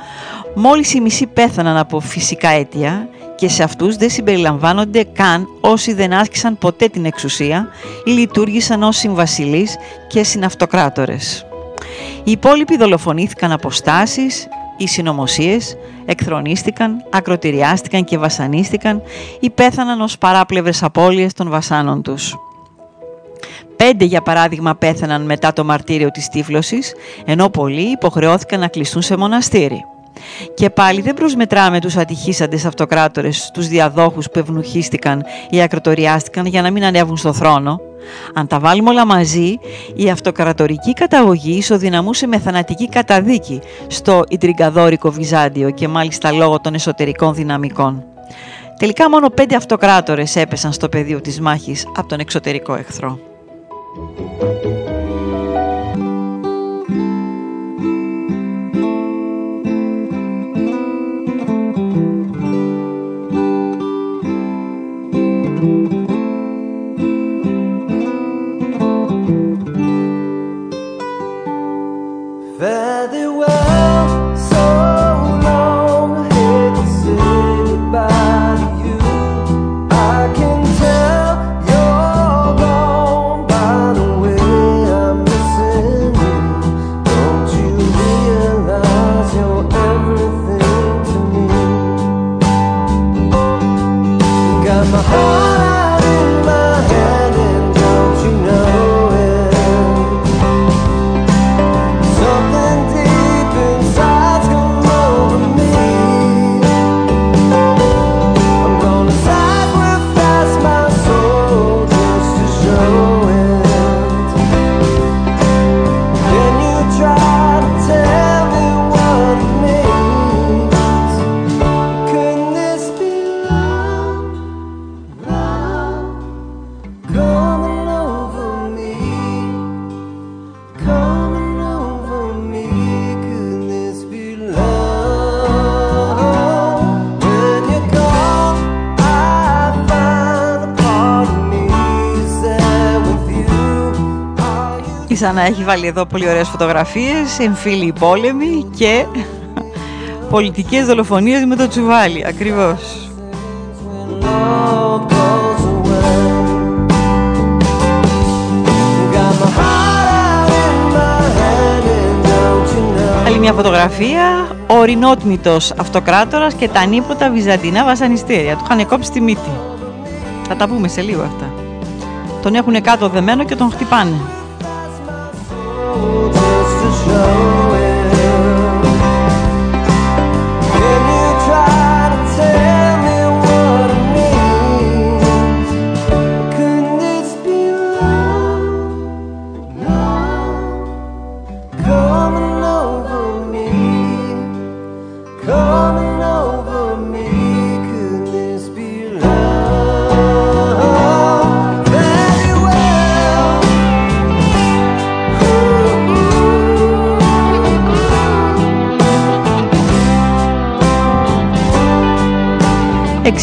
μόλις οι μισοί πέθαναν από φυσικά αίτια και σε αυτούς δεν συμπεριλαμβάνονται καν όσοι δεν άσκησαν ποτέ την εξουσία ή λειτουργήσαν ως συμβασιλείς και συναυτοκράτορες. Οι υπόλοιποι δολοφονήθηκαν από στάσεις ή συνωμοσίες, εκθρονίστηκαν, ακροτηριάστηκαν και βασανίστηκαν ή πέθαναν ως παράπλευρες απώλειες των βασάνων τους. Πέντε, για παράδειγμα, πέθαναν μετά το μαρτύριο της τύφλωσης, ενώ πολλοί υποχρεώθηκαν να κλειστούν σε μοναστήρι. Και πάλι δεν προσμετράμε τους ατυχήσαντες αυτοκράτορες, τους διαδόχους που ευνουχίστηκαν ή ακροτοριάστηκαν για να μην ανέβουν στο θρόνο. Αν τα βάλουμε όλα μαζί, η αυτοκρατορική καταγωγή ισοδυναμούσε με θανατική καταδίκη στο Ιντριγκαδόρικο Βυζάντιο και μάλιστα λόγω των εσωτερικών δυναμικών. Τελικά μόνο πέντε αυτοκράτορες έπεσαν στο πεδίο της μάχης από τον εξωτερικό εχθρό. Are you Η Σανά έχει βάλει εδώ πολύ ωραίες φωτογραφίες, εμφύλιοι πόλεμοι και πολιτικές δολοφονίες με το τσουβάλι, ακριβώς. when love goes away? Got my heart out in my hand, and don't you know? Άλλη μια φωτογραφία, ο ορεινότμητος αυτοκράτορας και τα ανίποτα βυζαντινά βασανιστήρια. Του είχαν κόψει τη μύτη. Θα τα πούμε σε λίγο αυτά. Τον έχουν κάτω δεμένο και τον χτυπάνε.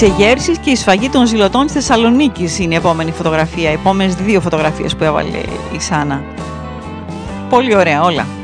Εξεγέρσεις και η σφαγή των ζηλωτών της Θεσσαλονίκης είναι η επόμενη φωτογραφία. Οι επόμενες δύο φωτογραφίες που έβαλε η Σάνα. Πολύ ωραία όλα.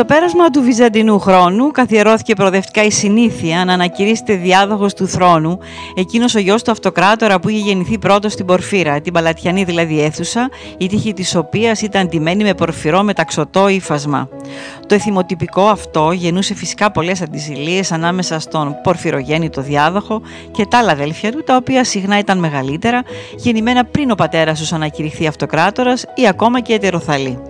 Το πέρασμα του Βυζαντινού χρόνου καθιερώθηκε προοδευτικά η συνήθεια να ανακηρύσσεται διάδοχος του θρόνου εκείνος ο γιος του αυτοκράτορα που είχε γεννηθεί πρώτος στην Πορφύρα, την Παλατιανή δηλαδή αίθουσα, η τύχη της οποίας ήταν ντυμένη με πορφυρό μεταξωτό ύφασμα. Το εθιμοτυπικό αυτό γεννούσε φυσικά πολλές αντιζηλίες ανάμεσα στον πορφυρογέννητο διάδοχο και τα άλλα αδέλφια του, τα οποία συχνά ήταν μεγαλύτερα, γεννημένα πριν ο πατέρας τους ανακηρυχθεί αυτοκράτορας ή ακόμα και ετεροθαλή.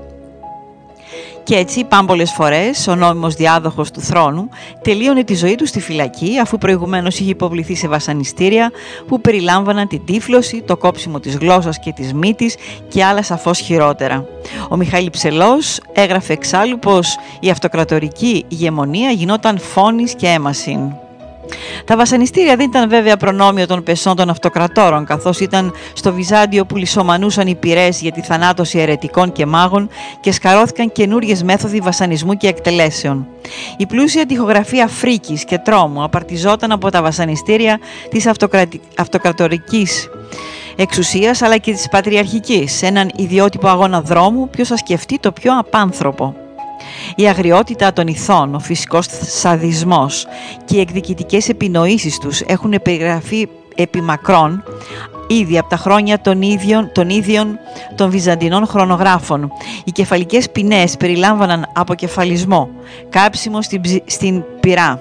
Και έτσι, πάμπολε φορές, ο νόμιμος διάδοχος του θρόνου τελείωνε τη ζωή του στη φυλακή, αφού προηγουμένως είχε υποβληθεί σε βασανιστήρια που περιλάμβαναν την τύφλωση, το κόψιμο της γλώσσας και της μύτης και άλλα σαφώς χειρότερα. Ο Μιχαήλ Ψελός έγραφε εξάλλου πως η αυτοκρατορική ηγεμονία γινόταν φόνης και έμασιν. Τα βασανιστήρια δεν ήταν βέβαια προνόμιο των πεσών των αυτοκρατόρων, καθώς ήταν στο Βυζάντιο που λισομανούσαν οι πυρές για τη θανάτωση αιρετικών και μάγων και σκαρώθηκαν καινούριε μέθοδοι βασανισμού και εκτελέσεων. Η πλούσια τυχογραφία φρίκης και τρόμου απαρτιζόταν από τα βασανιστήρια της αυτοκρατι... αυτοκρατορικής εξουσίας αλλά και της πατριαρχικής, σε έναν ιδιότυπο αγώνα δρόμου, ποιος θα σκεφτεί το πιο απάνθρωπο. Η αγριότητα των ηθών, ο φυσικός σαδισμός και οι εκδικητικές επινοήσεις τους έχουν περιγραφεί επί μακρόν ήδη από τα χρόνια των ίδιων, των ίδιων των βυζαντινών χρονογράφων. Οι κεφαλικές ποινές περιλάμβαναν αποκεφαλισμό, κάψιμο στην, ψ- στην πυρά,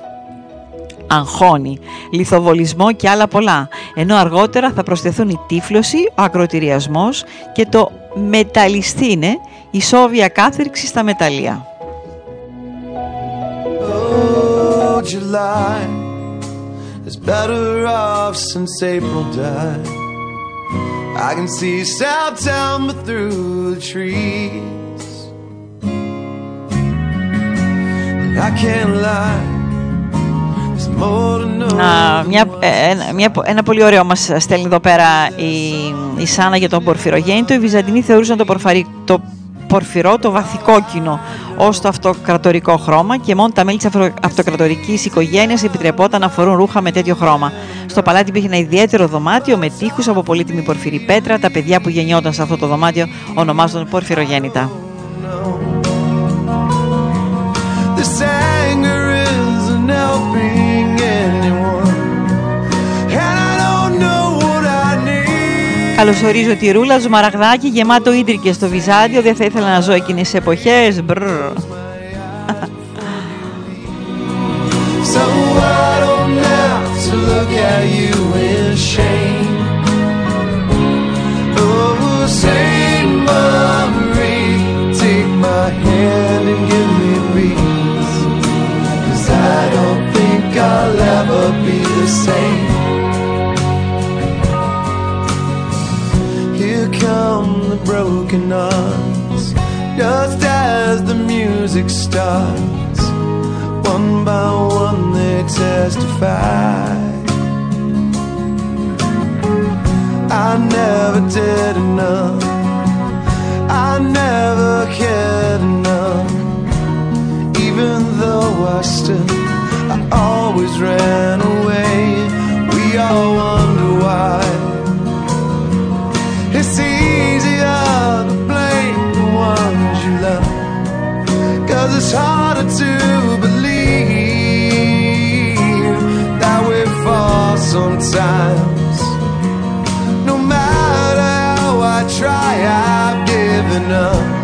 αγχώνει, λιθοβολισμό και άλλα πολλά, ενώ αργότερα θα προσθεθούν η τύφλωση, ο ακροτηριασμός και το μεταλλιστήνε, η σόβια κάθριξη στα μεταλλεία. Oh, July is better off since April died. I can see September through the trees. And I can't lie. There's more to know. Να, μια, ε, ένα- μια, ένα πολύ ωραίο μας στέλνει εδώ πέρα η, η Σάνα για τον πορφυρογέννητο. Οι Βυζαντινοί θεωρούσαν το, πορφαρι, το πορφυρό το βαθικόκκινο ως το αυτοκρατορικό χρώμα και μόνο τα μέλη της αυτο- αυτοκρατορικής οικογένειας επιτρεπόταν να φορούν ρούχα με τέτοιο χρώμα. Στο παλάτι υπήρχε ένα ιδιαίτερο δωμάτιο με τείχους από πολύτιμη πορφυρή πέτρα. Τα παιδιά που γεννιόταν σε αυτό το δωμάτιο ονομάζονταν πορφυρογέννητα. This Καλωσορίζω τη Ρούλα Ζουμαραγδάκη γεμάτο ίντρικες στο Βυζάντιο. Δεν θα ήθελα να ζω εκείνες τις εποχές. Μπρρ. So I from the broken hearts, Just as the music starts, one by one they testify. I never did enough. I never cared enough. Even though I stood, I always ran away. We all wonder why. Cause it's harder to believe that we fall sometimes. No matter how I try, I've given up.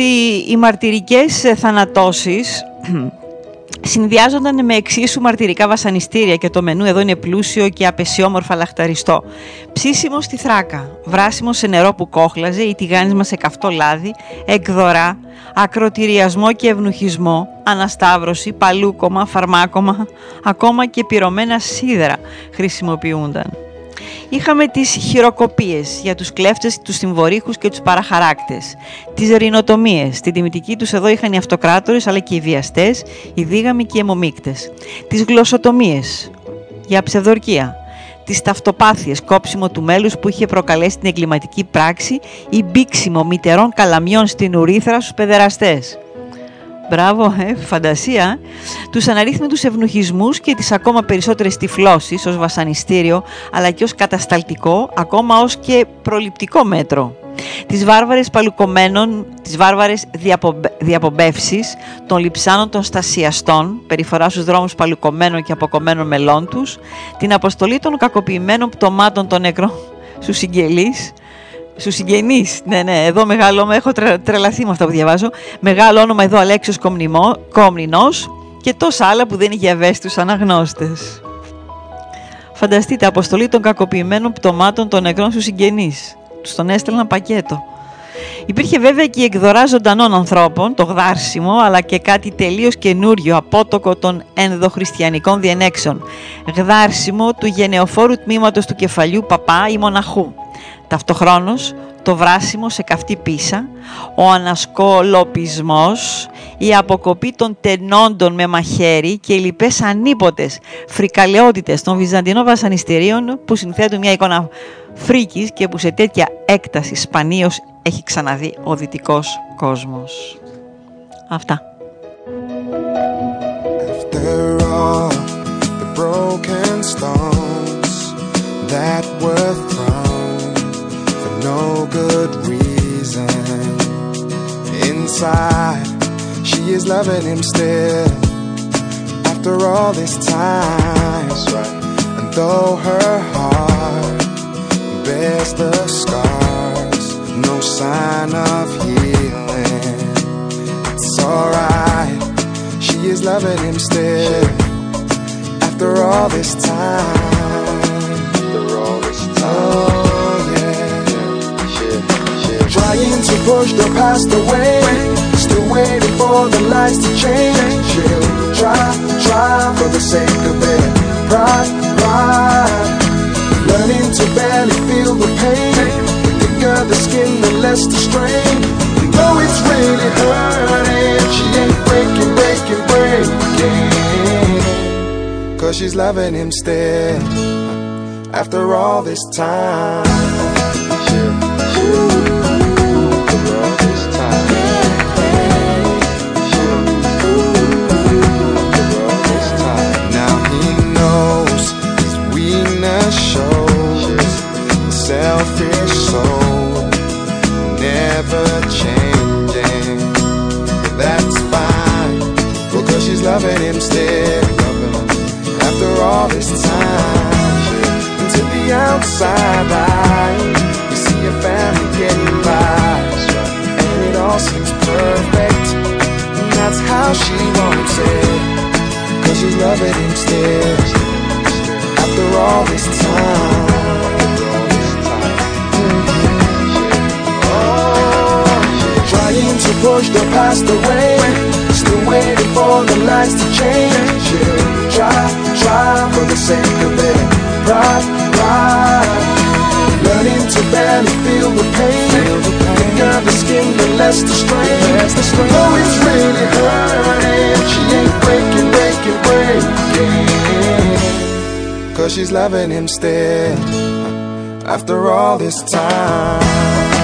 Ότι οι μαρτυρικές ε, θανατώσεις συνδυάζονταν με εξίσου μαρτυρικά βασανιστήρια και το μενού εδώ είναι πλούσιο και απεσιόμορφα λαχταριστό. Ψήσιμος στη θράκα, βράσιμος σε νερό που κόχλαζε ή τηγάνισμα σε καυτό λάδι, εκδορά, ακροτηριασμό και ευνουχισμό, ανασταύρωση, παλούκομα, φαρμάκομα, ακόμα και πυρωμένα σίδερα χρησιμοποιούνταν. Είχαμε τις χειροκοπίες για τους κλέφτες, τους συμβορύχους και τους παραχαράκτες. Τις ρινοτομίες. Την τιμητική τους εδώ είχαν οι αυτοκράτορες αλλά και οι βιαστές, οι δίγαμοι και οι αιμομίκτες. Τις γλωσσοτομίες για ψευδορκία. Τις ταυτοπάθειες, κόψιμο του μέλους που είχε προκαλέσει την εγκληματική πράξη ή μπήξιμο μητερών καλαμιών στην ουρίθρα στους παιδεραστές. Μπράβο, ε, φαντασία. Τους αναρρύθμιτους ευνουχισμούς και τις ακόμα περισσότερες τυφλώσεις ως βασανιστήριο, αλλά και ως κατασταλτικό, ακόμα ως και προληπτικό μέτρο. Τις βάρβαρες παλουκομένων, τις βάρβαρες διαπομπε, διαπομπεύσεις των λειψάνων των στασιαστών, περιφορά στους δρόμους παλουκομένων και αποκομμένων μελών τους, την αποστολή των κακοποιημένων πτωμάτων των νεκρών στους συγγελείς, Στους συγγενείς. Ναι, ναι, εδώ μεγάλο όνομα. Έχω τρε, τρελαθεί με αυτά που διαβάζω. Μεγάλο όνομα εδώ Αλέξιος Κόμνηνος και τόσα άλλα που δεν είναι για ευαίσθητους αναγνώστες. Φανταστείτε, αποστολή των κακοποιημένων πτωμάτων των νεκρών στους συγγενείς. Τους τον έστελναν πακέτο. Υπήρχε βέβαια και η εκδορά ζωντανών ανθρώπων, το γδάρσιμο, αλλά και κάτι τελείως καινούριο, απότοκο των ενδοχριστιανικών διενέξεων. Γδάρσιμο του γενεοφόρου τμήματος του κεφαλιού παπά ή μοναχού. Ταυτοχρόνως, το βράσιμο σε καυτή πίσα, ο ανασκολοπισμός, η αποκοπή των τενόντων με μαχαίρι και οι λοιπές ανίποτες φρικαλαιότητες των βυζαντινών βασανιστήριων που συνθέτουν μια εικόνα φρίκης και που σε τέτοια έκταση σπανίως έχει ξαναδεί ο δυτικός κόσμος. Αυτά. After all the broken stones that were thrown for no good reason, inside she is loving him still after all this time. And though her heart bears the scars, no sign of healing. It's alright, she is loving him still after all this time. After all this time. Oh. Trying to push the past away, still waiting for the lights to change. She'll try, try for the sake of it. Pride, pride. Learning to barely feel the pain. The thicker the skin, the less the strain. And though it's really hurting, she ain't breaking, breaking, breaking. Cause she's loving him still. After all this time. Now shows the selfish soul never changing. That's fine because she's loving him still. After all this time, and to the outside eye, you see your family getting by, and it all seems perfect. And that's how she wants it. Cause she's loving him still After all this Oh, to push the past away. Still waiting for the lights to change. Try, try for the sake of it. Learning to feel the pain. The skin, the less the strain. It's really hurting She ain't breaking, breaking, breaking Cause she's loving him still After all this time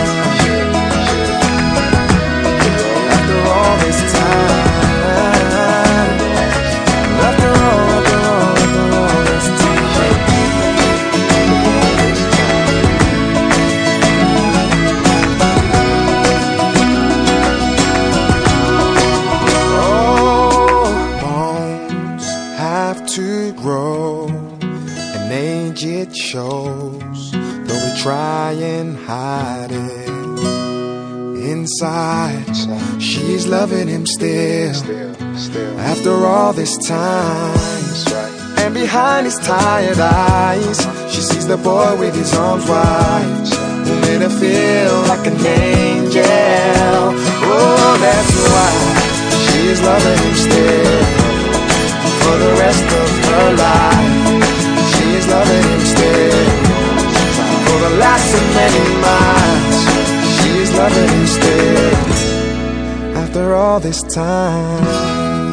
it inside, she's loving him still. After all this time, and behind his tired eyes, she sees the boy with his arms wide, who made her feel like an angel. Oh, that's why she's loving him still for the rest of her life. She's loving him for last of many miles. She's loving still after all this time.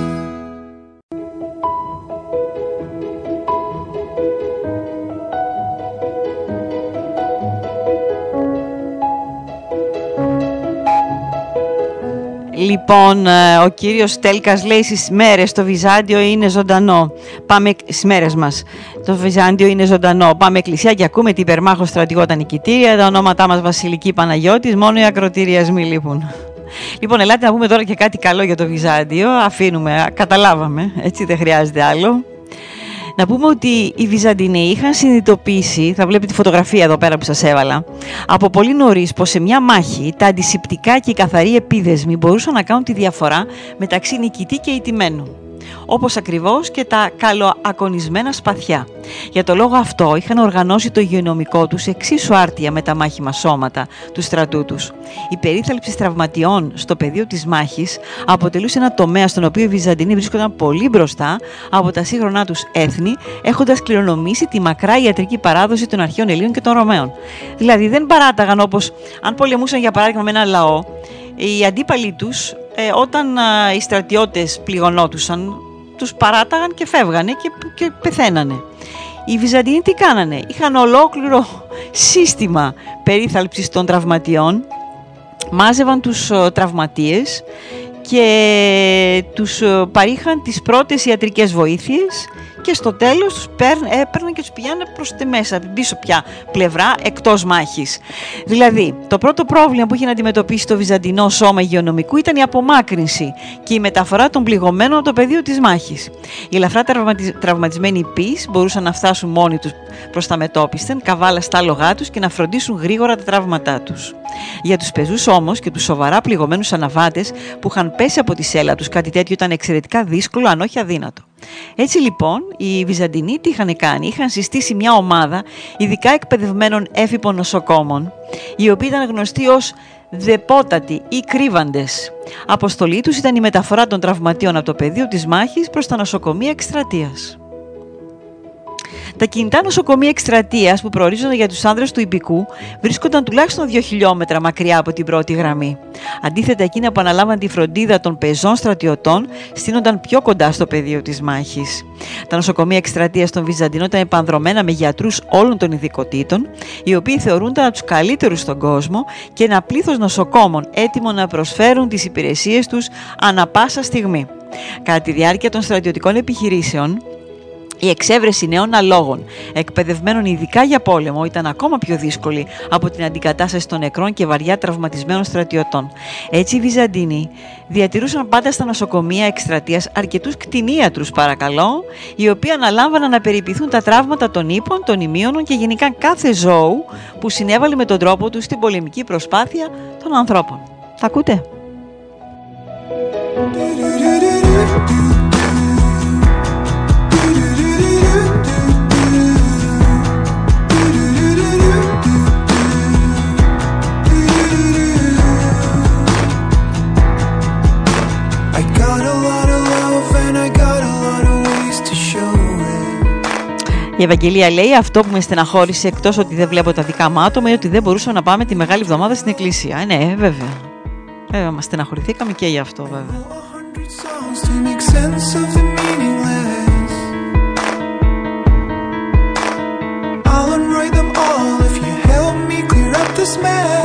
Λοιπόν, ε, ο κύριος Τέλκας λέει στις μέρες το Βυζάντιο είναι ζωντανό. Πάμε στις μέρες μας. Το Βυζάντιο είναι ζωντανό. Πάμε εκκλησία και ακούμε την υπερμάχο στρατηγό τα νικητήρια. Τα ονόματά μας Βασιλική Παναγιώτης. Μόνο οι ακροτηριασμοί λείπουν. Λοιπόν, ελάτε να πούμε τώρα και κάτι καλό για το Βυζάντιο. Αφήνουμε, α, καταλάβαμε. Έτσι δεν χρειάζεται άλλο. Να πούμε ότι οι Βυζαντινοί είχαν συνειδητοποιήσει, θα βλέπετε τη φωτογραφία εδώ πέρα που σας έβαλα, από πολύ νωρίς πως σε μια μάχη τα αντισηπτικά και οι καθαροί επίδεσμοι μπορούσαν να κάνουν τη διαφορά μεταξύ νικητή και ηττημένου. Όπως ακριβώς και τα καλοακονισμένα σπαθιά. Για το λόγο αυτό είχαν οργανώσει το υγειονομικό τους εξίσου άρτια με τα μάχημα σώματα του στρατού τους. Η περίθαλψη τραυματιών στο πεδίο της μάχης αποτελούσε ένα τομέα στον οποίο οι Βυζαντινοί βρίσκονταν πολύ μπροστά από τα σύγχρονά τους έθνη, έχοντας κληρονομήσει τη μακρά ιατρική παράδοση των αρχαίων Ελλήνων και των Ρωμαίων. Δηλαδή δεν παράταγαν όπως αν πολεμούσαν για παράδειγμα με ένα λαό, οι αντίπαλοι τους ε, όταν α, οι στρατιώτες πληγωνόντουσαν τους παράταγαν και φεύγανε και, και πεθαίνανε. Οι Βυζαντινοί τι κάνανε, είχαν ολόκληρο σύστημα περίθαλψης των τραυματιών, μάζευαν τους ε, τραυματίες και τους ε, παρήχαν τις πρώτες ιατρικές βοήθειες και στο τέλος τους παίρν- έπαιρναν και τους πηγαίνανε προς τη μέσα, την πίσω πια πλευρά, εκτός μάχης. Δηλαδή, το πρώτο πρόβλημα που είχε να αντιμετωπίσει το βυζαντινό σώμα υγειονομικού ήταν η απομάκρυνση και η μεταφορά των πληγωμένων από το πεδίο της μάχης. Οι ελαφρά τραυματι- τραυματισμένοι υπείς μπορούσαν να φτάσουν μόνοι τους προς τα μετόπισθεν, καβάλα στα άλογά τους και να φροντίσουν γρήγορα τα τραύματά τους. Για τους πεζούς όμως και τους σοβαρά πληγωμένους αναβάτες που είχαν πέσει από τη σέλα τους, κάτι τέτοιο ήταν εξαιρετικά δύσκολο αν όχι αδύνατο. Έτσι λοιπόν, οι Βυζαντινοί τι είχαν κάνει, είχαν συστήσει μια ομάδα ειδικά εκπαιδευμένων έφυπων νοσοκόμων, οι οποίοι ήταν γνωστοί ως δεπότατοι ή κρύβαντες. Αποστολή τους ήταν η μεταφορά των τραυματίων από το πεδίο της μάχης προς τα νοσοκομεία εκστρατείας. Τα κινητά νοσοκομεία εκστρατείας που προορίζονταν για τους άνδρες του Ιππικού βρίσκονταν τουλάχιστον 2 χιλιόμετρα μακριά από την πρώτη γραμμή. Αντίθετα, εκείνα που αναλάμβαν τη φροντίδα των πεζών στρατιωτών στείνονταν πιο κοντά στο πεδίο της μάχης. Τα νοσοκομεία εκστρατείας των Βυζαντινών ήταν επανδρομένα με γιατρούς όλων των ειδικοτήτων, οι οποίοι θεωρούνταν τους καλύτερους στον κόσμο και ένα πλήθος νοσοκόμων έτοιμο να προσφέρουν τις υπηρεσίες τους ανα πάσα στιγμή. Κατά τη διάρκεια των στρατιωτικών επιχειρήσεων, η εξέβρεση νέων αλόγων, εκπαιδευμένων ειδικά για πόλεμο, ήταν ακόμα πιο δύσκολη από την αντικατάσταση των νεκρών και βαριά τραυματισμένων στρατιωτών. Έτσι, οι Βυζαντίνοι διατηρούσαν πάντα στα νοσοκομεία εκστρατείας αρκετούς κτηνίατρους, παρακαλώ, οι οποίοι αναλάμβαναν να περιποιηθούν τα τραύματα των ύπων, των ημίωνων και γενικά κάθε ζώου που συνέβαλε με τον τρόπο τους στην πολεμική προσπάθεια των ανθρώπων. Τα ακούτε; Η Ευαγγελία λέει αυτό που με στεναχώρησε εκτός ότι δεν βλέπω τα δικά μου άτομα είναι ότι δεν μπορούσαμε να πάμε τη Μεγάλη Εβδομάδα στην Εκκλησία. Ε, ναι, βέβαια. Βέβαια, μας στεναχωρηθήκαμε και γι' αυτό βέβαια. A hundred songs to make sense of the meaningless. I'll unwrite them all if you help me clear up this mess.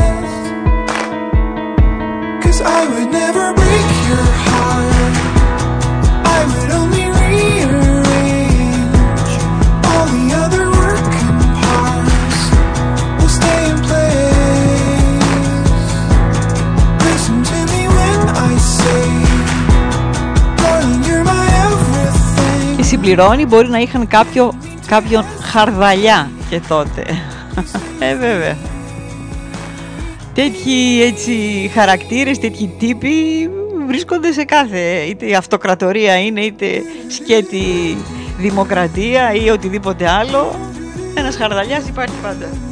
Everything. Και συμπληρώνει μπορεί να είχαν κάποιο, κάποιον χαρδαλιά και τότε. ε, βέβαια. Τέτοιοι έτσι χαρακτήρες, τέτοιοι τύποι βρίσκονται σε κάθε, είτε η αυτοκρατορία είναι, είτε σκέτη δημοκρατία ή οτιδήποτε άλλο. Ένας χαρδαλιάς υπάρχει πάντα.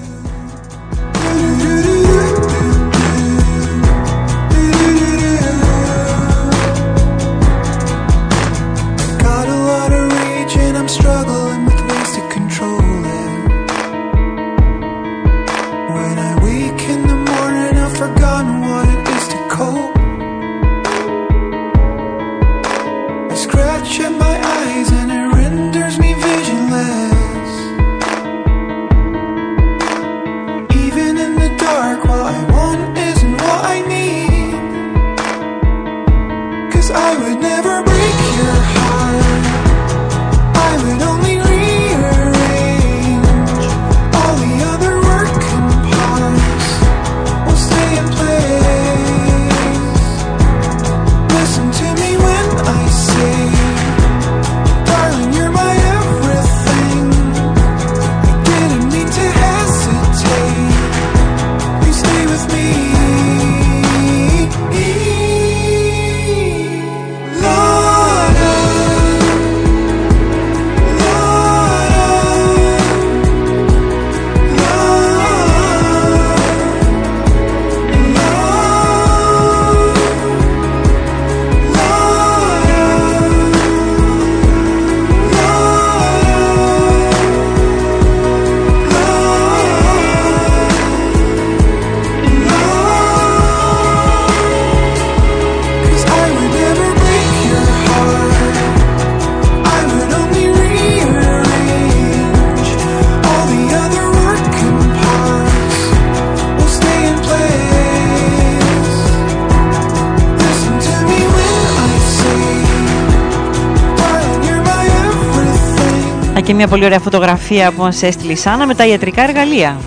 Μια πολύ ωραία φωτογραφία που μας έστειλε η Σάνα με τα ιατρικά εργαλεία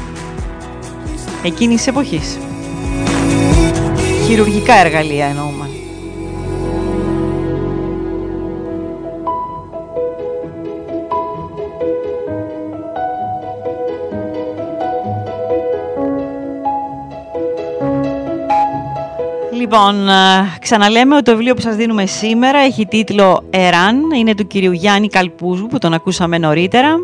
εκείνης της εποχής. Χειρουργικά εργαλεία εννοούμε. Λοιπόν, ε, ξαναλέμε ότι το βιβλίο που σας δίνουμε σήμερα έχει τίτλο «Εράν», είναι του κυρίου Γιάννη Καλπούζου που τον ακούσαμε νωρίτερα.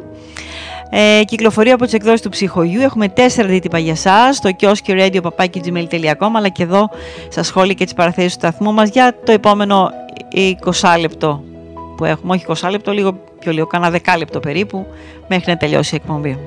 Ε, κυκλοφορεί από τις εκδόσεις του Ψυχογιού. Έχουμε τέσσερα δίτυπα για εσά στο κιόσκι radio.gmail.com αλλά και εδώ στα σχόλια και τις παραθέσεις του σταθμού μας για το επόμενο 20 λεπτό που έχουμε. Όχι 20 λεπτό, λίγο πιο λίγο, κάνα δεκάλεπτο περίπου, μέχρι να τελειώσει η εκπομπή.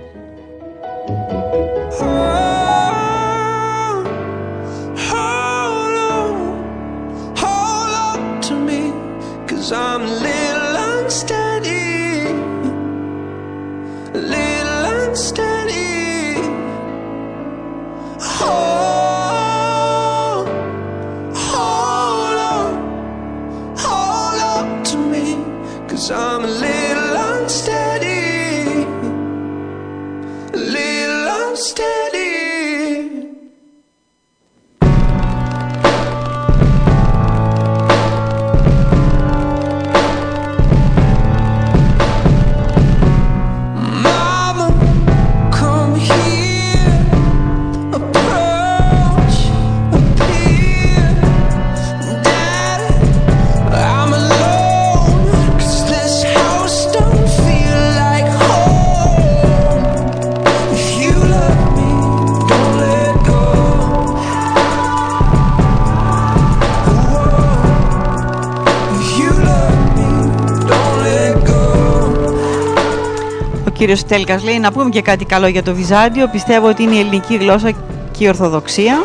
Κύριος Τέλκας λέει να πούμε και κάτι καλό για το Βυζάντιο. Πιστεύω ότι είναι η ελληνική γλώσσα και η Ορθοδοξία.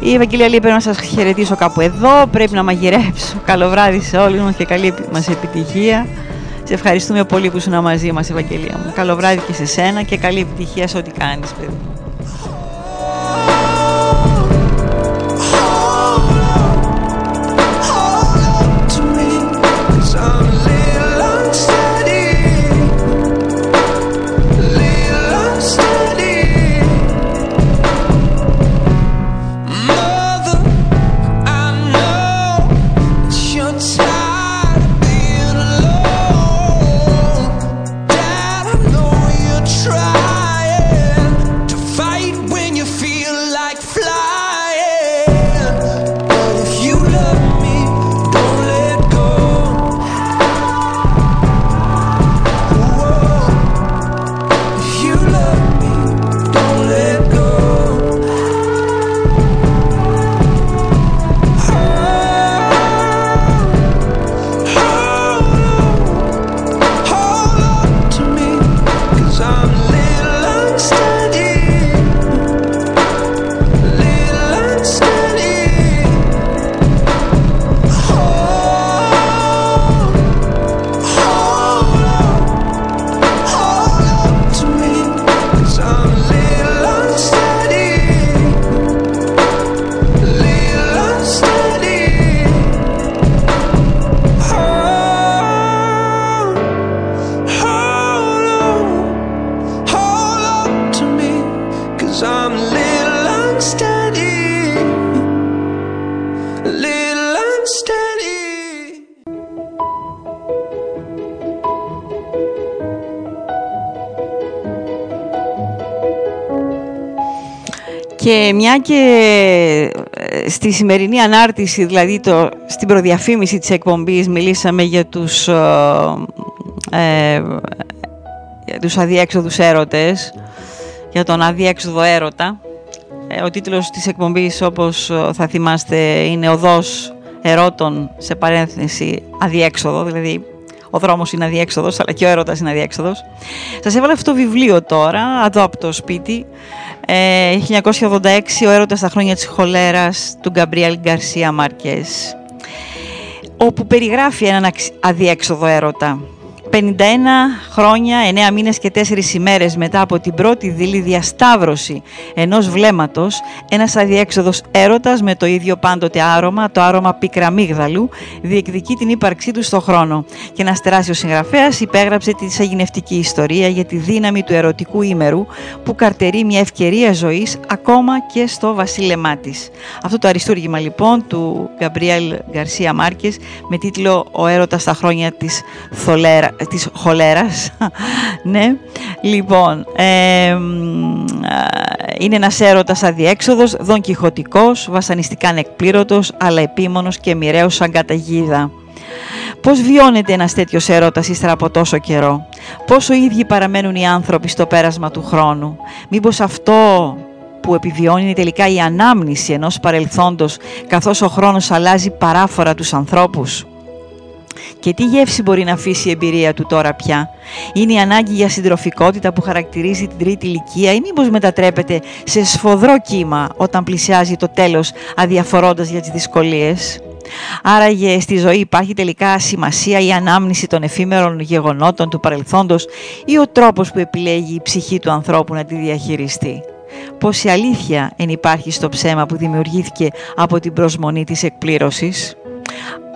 Η Ευαγγελία λέει πρέπει να σας χαιρετήσω κάπου εδώ, πρέπει να μαγειρέψω. Καλό βράδυ σε όλους μας και καλή μας επιτυχία. Σε ευχαριστούμε πολύ που ήσουν μαζί μας Ευαγγελία μου. Καλό βράδυ και σε σένα και καλή επιτυχία σε ό,τι κάνεις παιδί. Μια και ε, στη σημερινή ανάρτηση, δηλαδή το, στην προδιαφήμιση της εκπομπής, μιλήσαμε για τους, ε, ε, για τους αδιέξοδους έρωτες, για τον αδιέξοδο έρωτα. Ε, ο τίτλος της εκπομπής, όπως ε, θα θυμάστε, είναι «Οδός ερώτων» σε παρένθεση αδιέξοδο, δηλαδή ο δρόμος είναι αδιέξοδος, αλλά και ο έρωτας είναι αδιέξοδος. Σας έβαλα αυτό το βιβλίο τώρα, εδώ από το σπίτι, ε, 1986, ο έρωτας στα χρόνια της χολέρας του Γκαμπριέλ Γκαρσία Μαρκές όπου περιγράφει έναν αξ- αδιέξοδο έρωτα 51 χρόνια, 9 μήνες και 4 ημέρες μετά από την πρώτη δειλή διασταύρωση ενός βλέμματος, ένας αδιέξοδος έρωτας με το ίδιο πάντοτε άρωμα, το άρωμα πικραμίγδαλου, διεκδικεί την ύπαρξή του στο χρόνο. Και ένας τεράστιος συγγραφέας υπέγραψε τη σαγηνευτική ιστορία για τη δύναμη του ερωτικού ήμερου που καρτερεί μια ευκαιρία ζωής ακόμα και στο βασίλεμά της. Αυτό το αριστούργημα λοιπόν του Γκαμπριέλ Γκαρσία Μάρκες με τίτλο «Ο έρωτας στα χρόνια της, θολέρα, της χολέρας». ναι, λοιπόν, ε, μ, α, είναι ένας έρωτας αδιέξοδος, δον κιχωτικός, βασανιστικά ανεκπλήρωτος, αλλά επίμονος και μοιραίος σαν καταγίδα. Πώς βιώνεται ένας τέτοιος έρωτας ύστερα από τόσο καιρό; Πόσο ίδιοι παραμένουν οι άνθρωποι στο πέρασμα του χρόνου; Μήπως αυτό που επιβιώνει είναι τελικά η ανάμνηση ενός παρελθόντος καθώς ο χρόνος αλλάζει παράφορα τους ανθρώπους; Και τι γεύση μπορεί να αφήσει η εμπειρία του τώρα πια; Είναι η ανάγκη για συντροφικότητα που χαρακτηρίζει την τρίτη ηλικία ή μήπως μετατρέπεται σε σφοδρό κύμα όταν πλησιάζει το τέλος αδιαφορώντας για τις δυσκολίες; Άραγε στη ζωή υπάρχει τελικά σημασία η ανάμνηση των εφήμερων γεγονότων του παρελθόντος ή ο τρόπος που επιλέγει η ψυχή του ανθρώπου να τη διαχειριστεί; Πόση αλήθεια εν υπάρχει στο ψέμα που δημιουργήθηκε από την προσμονή της εκπλήρωσης;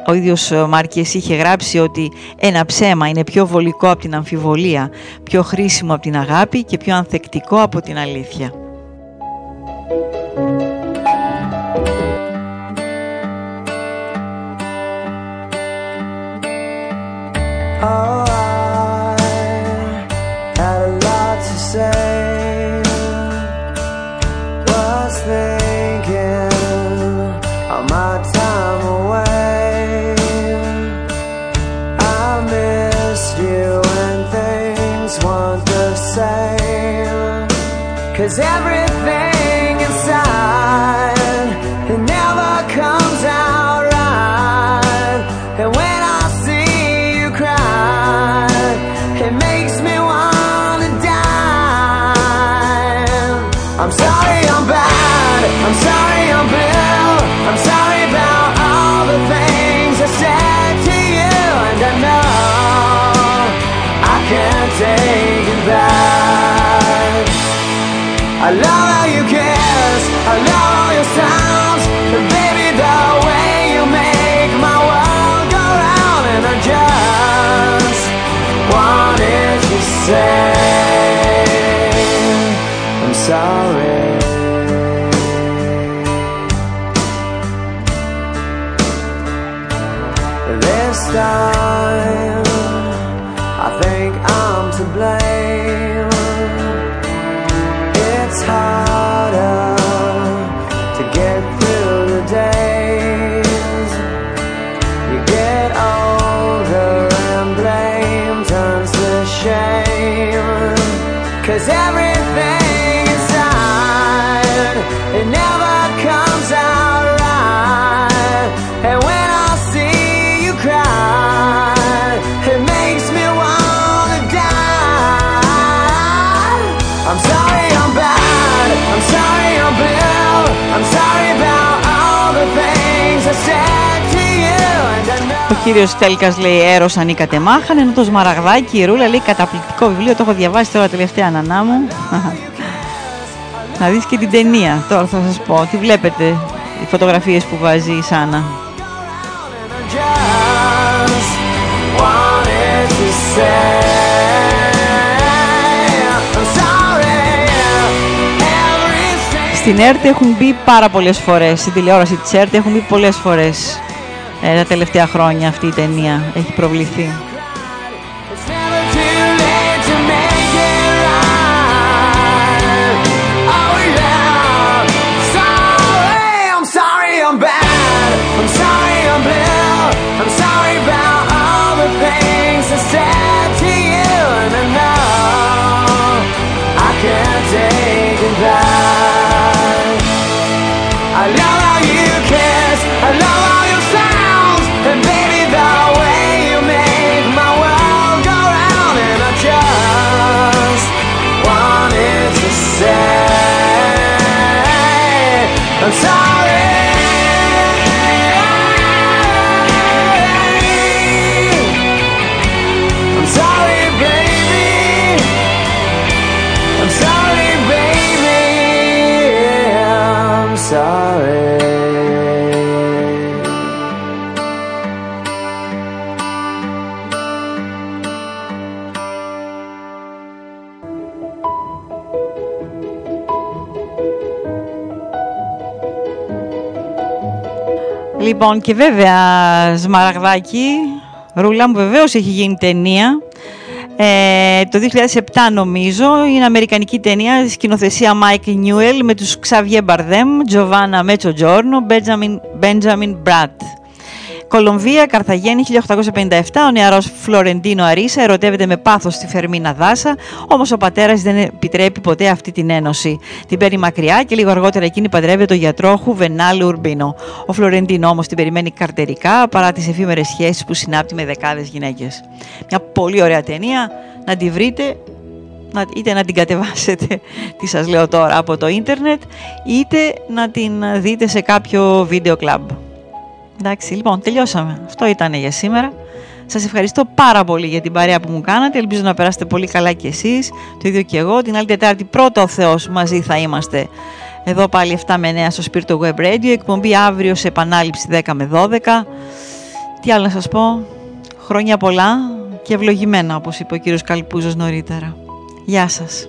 Ο ίδιος ο Μάρκες είχε γράψει ότι ένα ψέμα είναι πιο βολικό από την αμφιβολία, πιο χρήσιμο από την αγάπη και πιο ανθεκτικό από την αλήθεια. Oh, I know. Ο κύριος Τέλκας λέει «Έρος ανήκατε μάχαν», ενώ το Σμαραγδάκι η Ρούλα λέει «Καταπληκτικό βιβλίο, το έχω διαβάσει τώρα τελευταία νανά μου». Να δεις και την ταινία, τώρα θα σας πω. Τι βλέπετε, οι φωτογραφίες που βάζει η Σάνα. just wanted to say I'm sorry. Everything Στην ΕΡΤ έχουν μπει πάρα πολλές φορές, στην τηλεόραση της ΕΡΤ έχουν μπει πολλές φορές ε, τα τελευταία χρόνια αυτή η ταινία, έχει προβληθεί. Λοιπόν, και βέβαια, Σμαραγδάκι, Ρούλα μου βεβαίως έχει γίνει ταινία. Ε, το 2007 νομίζω είναι αμερικανική ταινία σκηνοθεσία Mike Newell με τους Xavier Bardem, Giovanna Mezzogiorno, Benjamin, Benjamin Bratt. Κολομβία, Καρθαγέννη, 1857. Ο νεαρός Φλωρεντίνο Αρίσα ερωτεύεται με πάθος τη Φερμίνα Δάσα, όμως ο πατέρας δεν επιτρέπει ποτέ αυτή την ένωση. Την παίρνει μακριά και λίγο αργότερα εκείνη παντρεύεται τον γιατρό Χουβενάλ Ουρμπίνο. Ο Φλωρεντίνο όμως την περιμένει καρτερικά παρά τις εφήμερες σχέσεις που συνάπτει με δεκάδες γυναίκες. Μια πολύ ωραία ταινία. Να τη βρείτε να, είτε να την κατεβάσετε, τι σας λέω τώρα, από το ίντερνετ, είτε να την δείτε σε κάποιο βίντεο κλαμπ. Εντάξει, λοιπόν, τελειώσαμε. Αυτό ήταν για σήμερα. Σας ευχαριστώ πάρα πολύ για την παρέα που μου κάνατε. Ελπίζω να περάσετε πολύ καλά κι εσείς. Το ίδιο και εγώ. Την άλλη Τετάρτη πρώτα ο Θεός μαζί θα είμαστε. Εδώ πάλι 7 με 9 στο Spirito Web Radio. Εκπομπή αύριο σε επανάληψη 10 με 12. Τι άλλο να σας πω; Χρόνια πολλά και ευλογημένα όπως είπε ο κύριος Καλπούζος νωρίτερα. Γεια σας.